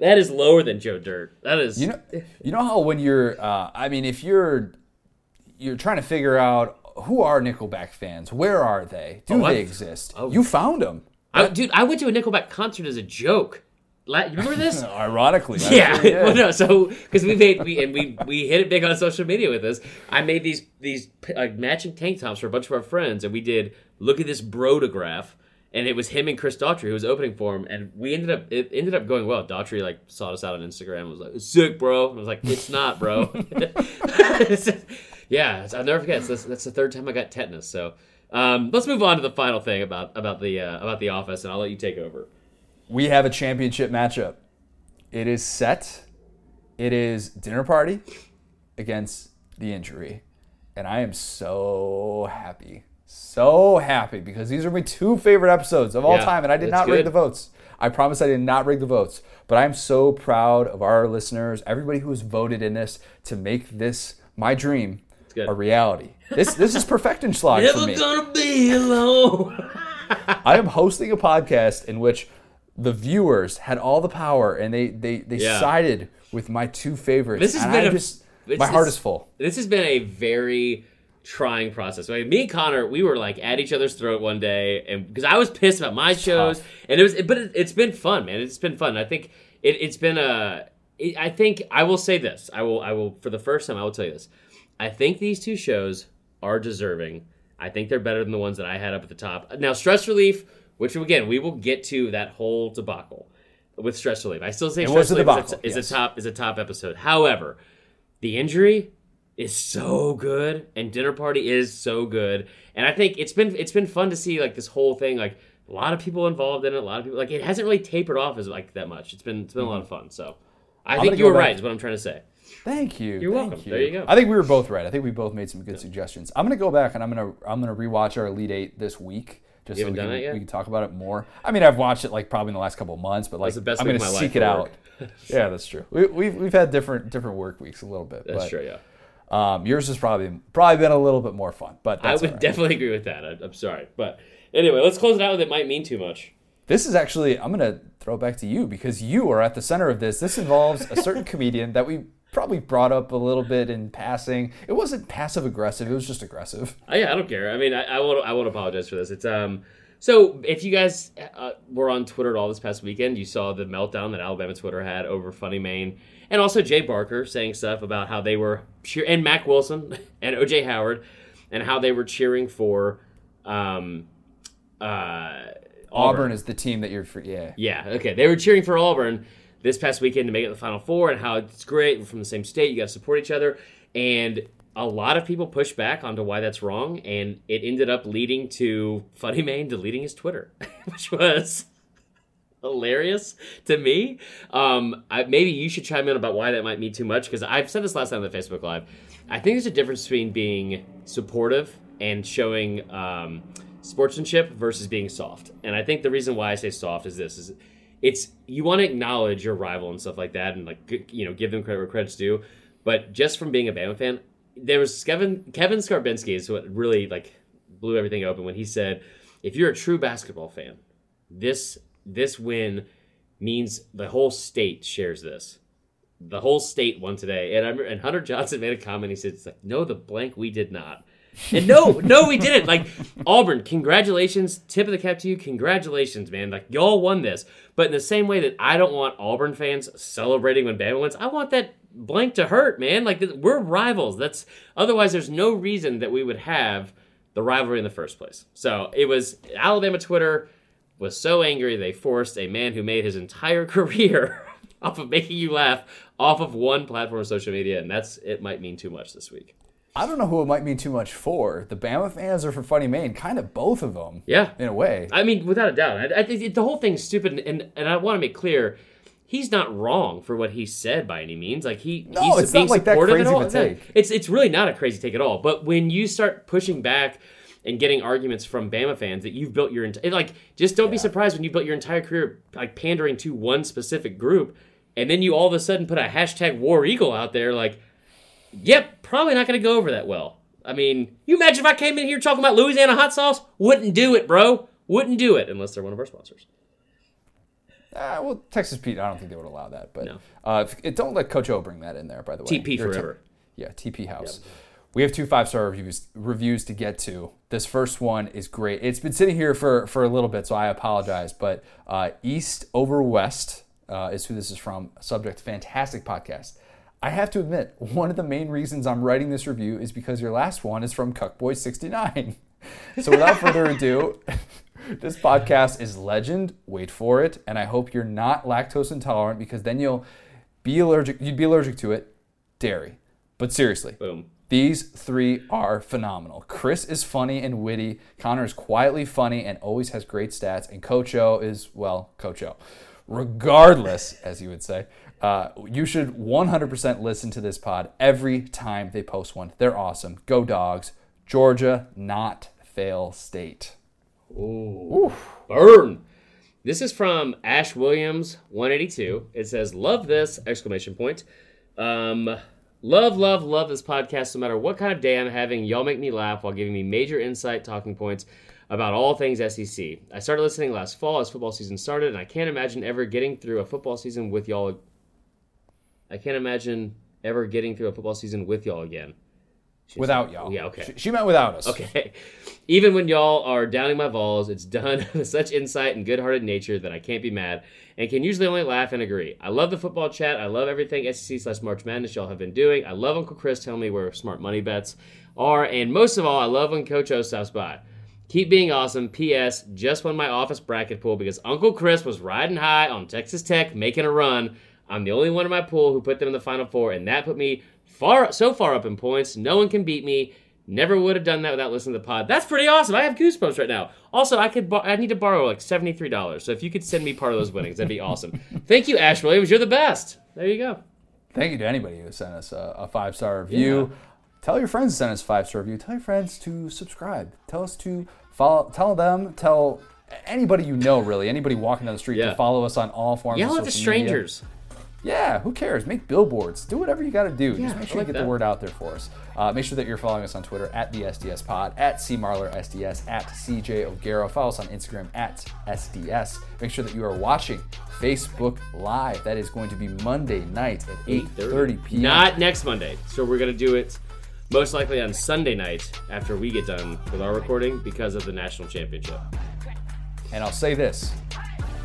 That is lower than Joe Dirt. That is. You know, you know how when you're, uh, I mean, if you're, you're trying to figure out who are Nickelback fans, where are they? Do Oh, they I've- exist? oh. You found them. I, dude, I went to a Nickelback concert as a joke. La- You remember this? Ironically, yeah. sure. Well, no. So because we made we and we we hit it big on social media with this. I made these these uh, matching tank tops for a bunch of our friends, and we did look at this brotograph. And it was him and Chris Daughtry who was opening for him, and we ended up it ended up going well. Daughtry like sought us out on Instagram, and was like, "It's sick, bro." And I was like, "It's not, bro." yeah, I'll never forget. That's, that's the third time I got tetanus. So um, let's move on to the final thing about about the uh, about the office, and I'll let you take over. We have a championship matchup. It is set. It is dinner party against the injury. And I am so happy. So happy because these are my two favorite episodes of all Yeah, time. And I did not rig the votes. I promise I did not rig the votes. But I'm so proud of our listeners, everybody who has voted in this to make this my dream a reality. This this is Perfectenschlag for me. gonna be alone. I am hosting a podcast in which the viewers had all the power and they they, they Yeah. sided with my two favorites. This has and been I a- just it's- my heart it's- is full. this has been a very trying process. Like me and Connor, we were like at each other's throat one day, and because I was pissed about my shows, tough. and it was, but it, it's been fun, man. It's been fun. I think it, it's been a. It, I think I will say this. I will. I will for the first time. I will tell you this. I think these two shows are deserving. I think they're better than the ones that I had up at the top. Now, stress relief, which again we will get to that whole debacle with stress relief. I still say It stress was a is, debacle, a, is yes. a top is a top episode. However, the injury is so good and dinner party is so good and i think it's been it's been fun to see like this whole thing like a lot of people involved in it a lot of people like it hasn't really tapered off as like that much it's been it's been a lot of fun so i think gonna you were back- right is what i'm trying to say Thank you. You're thank welcome. There you go. I think we were both right. I think we both made some good suggestions. I'm gonna go back and I'm gonna I'm gonna rewatch our Elite Eight this week. Just You so we can, done it yet? we can talk about it more. I mean, I've watched it like probably in the last couple of months, but like the best I'm gonna seek it out. yeah, that's true. We, we've we've had different different work weeks a little bit. that's but, true yeah Um, yours has probably probably been a little bit more fun, but i would right. definitely agree with that I, i'm sorry but anyway let's close it out with it might mean too much This is actually, I'm going to throw it back to you because you are at the center of this. This involves a certain comedian that we probably brought up a little bit in passing. It wasn't passive aggressive, it was just aggressive. Oh, yeah, I don't care. I mean, I, I won't. I won't apologize for this. It's um. So if you guys uh, were on Twitter at all this past weekend, you saw the meltdown that Alabama Twitter had over Funny Maine, and also Jay Barker saying stuff about how they were cheer and Mac Wilson and OJ Howard, and how they were cheering for um, uh, Auburn is the team that you're for. Yeah. yeah, okay. They were cheering for Auburn this past weekend to make it the Final Four, and how it's great. We're from the same state. You got to support each other. And a lot of people pushed back onto why that's wrong, and it ended up leading to Funny Man deleting his Twitter, which was hilarious to me. Um, I, maybe you should chime in about why that might mean too much because I've said this last time on the Facebook Live. I think there's a difference between being supportive and showing um, sportsmanship versus being soft. And I think the reason why I say soft is this: is it's you want to acknowledge your rival and stuff like that, and like you know give them credit where credit's due. But just from being a Bama fan, there was Kevin Kevin Scarbinsky is what really like blew everything open when he said, "If you're a true basketball fan, this this win means the whole state shares this. The whole state won today." And I and Hunter Johnson made a comment. He said, "It's like no, the blank we did not." And no, no, we didn't. Like Auburn, congratulations, tip of the cap to you, congratulations, man. Like y'all won this. But in the same way that I don't want Auburn fans celebrating when Bama wins, I want that blank to hurt, man. Like we're rivals. That's otherwise there's no reason that we would have the rivalry in the first place. So it was Alabama Twitter was so angry they forced a man who made his entire career off of making you laugh off of one platform of social media, and that's it might mean too much this week. I don't know who it might mean too much for. The Bama fans or for Funny Maine? Kind of both of them. Yeah. In a way. I mean, without a doubt, I, I it- the whole thing's stupid, and, and I want to make clear, he's not wrong for what he said by any means. Like he, No, he's it's being not like that supportive crazy of a take. It's it's really not a crazy take at all. But when you start pushing back and getting arguments from Bama fans that you've built your entire like, just don't be surprised when you built your entire career like pandering to one specific group, and then you all of a sudden put a hashtag War Eagle out there, like, yep, probably not going to go over that well. I mean, you imagine if I came in here talking about Louisiana hot sauce? Wouldn't do it, bro. Wouldn't do it unless they're one of our sponsors. Uh, well, Texas Pete, I don't think they would allow that. But No. uh, if- it, don't let Coach O bring that in there, by the way. TP They're forever. Yeah, TP House. We have two five star reviews reviews to get to. This first one is great. It's been sitting here for, for a little bit, so I apologize. But uh, East over West uh, is who this is from. Subject: Fantastic podcast. I have to admit, one of the main reasons I'm writing this review is because your last one is from Cuckboy69. So without further ado, this podcast is legend. Wait for it, and I hope you're not lactose intolerant because then you'll be allergic. You'd be allergic to it. Dairy. But seriously, Boom. these three are phenomenal. Chris is funny and witty. Connor is quietly funny and always has great stats. And Coach O is, well, Coach O. Regardless, as you would say, uh, you should 100% listen to this pod every time they post one. They're awesome. Go dogs. Georgia, not fail state. Ooh, Burn. This is from Ash Williams 182. It says, "Love this!" Exclamation point. Um, love, love, love this podcast. No matter what kind of day I'm having, y'all make me laugh while giving me major insight, talking points about all things SEC. I started listening last fall as football season started, and I can't imagine ever getting through a football season with y'all. I can't imagine ever getting through a football season with y'all again. Without y'all. Yeah, okay. She, she meant without us. Okay. Even when y'all are downing my balls, it's done with such insight and good-hearted nature that I can't be mad, and can usually only laugh and agree. I love the football chat. I love everything SEC slash March Madness y'all have been doing. I love Uncle Chris telling me where smart money bets are, and most of all, I love when Coach O stops by. Keep being awesome. P.S. Just won my office bracket pool because Uncle Chris was riding high on Texas Tech, making a run. I'm the only one in my pool who put them in the Final Four, and that put me far so far up in points. No one can beat me. Never would have done that without listening to the pod. That's pretty awesome. I have goosebumps right now. Also, I could I need to borrow like seventy three dollars. So if you could send me part of those winnings, that'd be awesome. Thank you, Ash Williams. You're the best. There you go. Thank you to anybody who sent us a, a five star review. Tell your friends to send us a five star review. Tell your friends to subscribe. Tell us to follow. Tell them. Tell anybody you know, really, anybody walking down the street Yeah. to follow us on all forms. Yell at the strangers. media. Yeah, who cares? Make billboards. Do whatever you got to do. Yeah, Just make sure like you get that. the word out there for us. Uh, make sure that you're following us on Twitter at the SDS Pod, at CMarlerSDS, at CJ O'Gara. Follow us on Instagram at SDS. Make sure that you are watching Facebook Live. That is going to be Monday night at 8:30 p.m. Not next Monday. So we're gonna do it most likely on Sunday night after we get done with our recording because of the national championship. And I'll say this.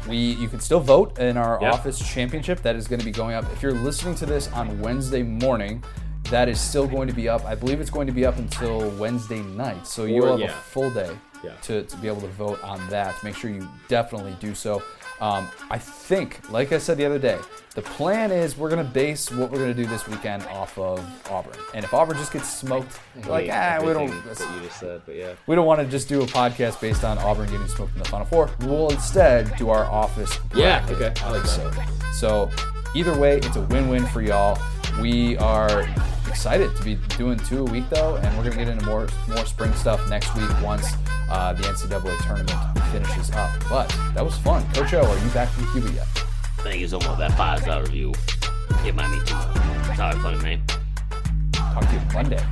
We, you can still vote in our Yep. office championship. That is going to be going up. If you're listening to this on Wednesday morning, that is still going to be up. I believe it's going to be up until Wednesday night. So you'll have yeah. a full day Yeah. to, to be able to vote on that. Make sure you definitely do so. Um, I think, like I said the other day, the plan is we're going to base what we're going to do this weekend off of Auburn. And if Auburn just gets smoked, we're like, ah, we don't. That you just said, but yeah. We don't want to just do a podcast based on Auburn getting smoked in the Final Four. We'll instead do our office. Yeah, okay, I like that. So, either way, it's a win-win for y'all. We are excited to be doing two a week though, and we're gonna get into more more spring stuff next week once uh, the NCAA tournament finishes up. But that was fun. Coach O, are you back from Cuba yet? Thank you so much that five star review. It might mean too much. Sorry, funny man. Talk to you Monday.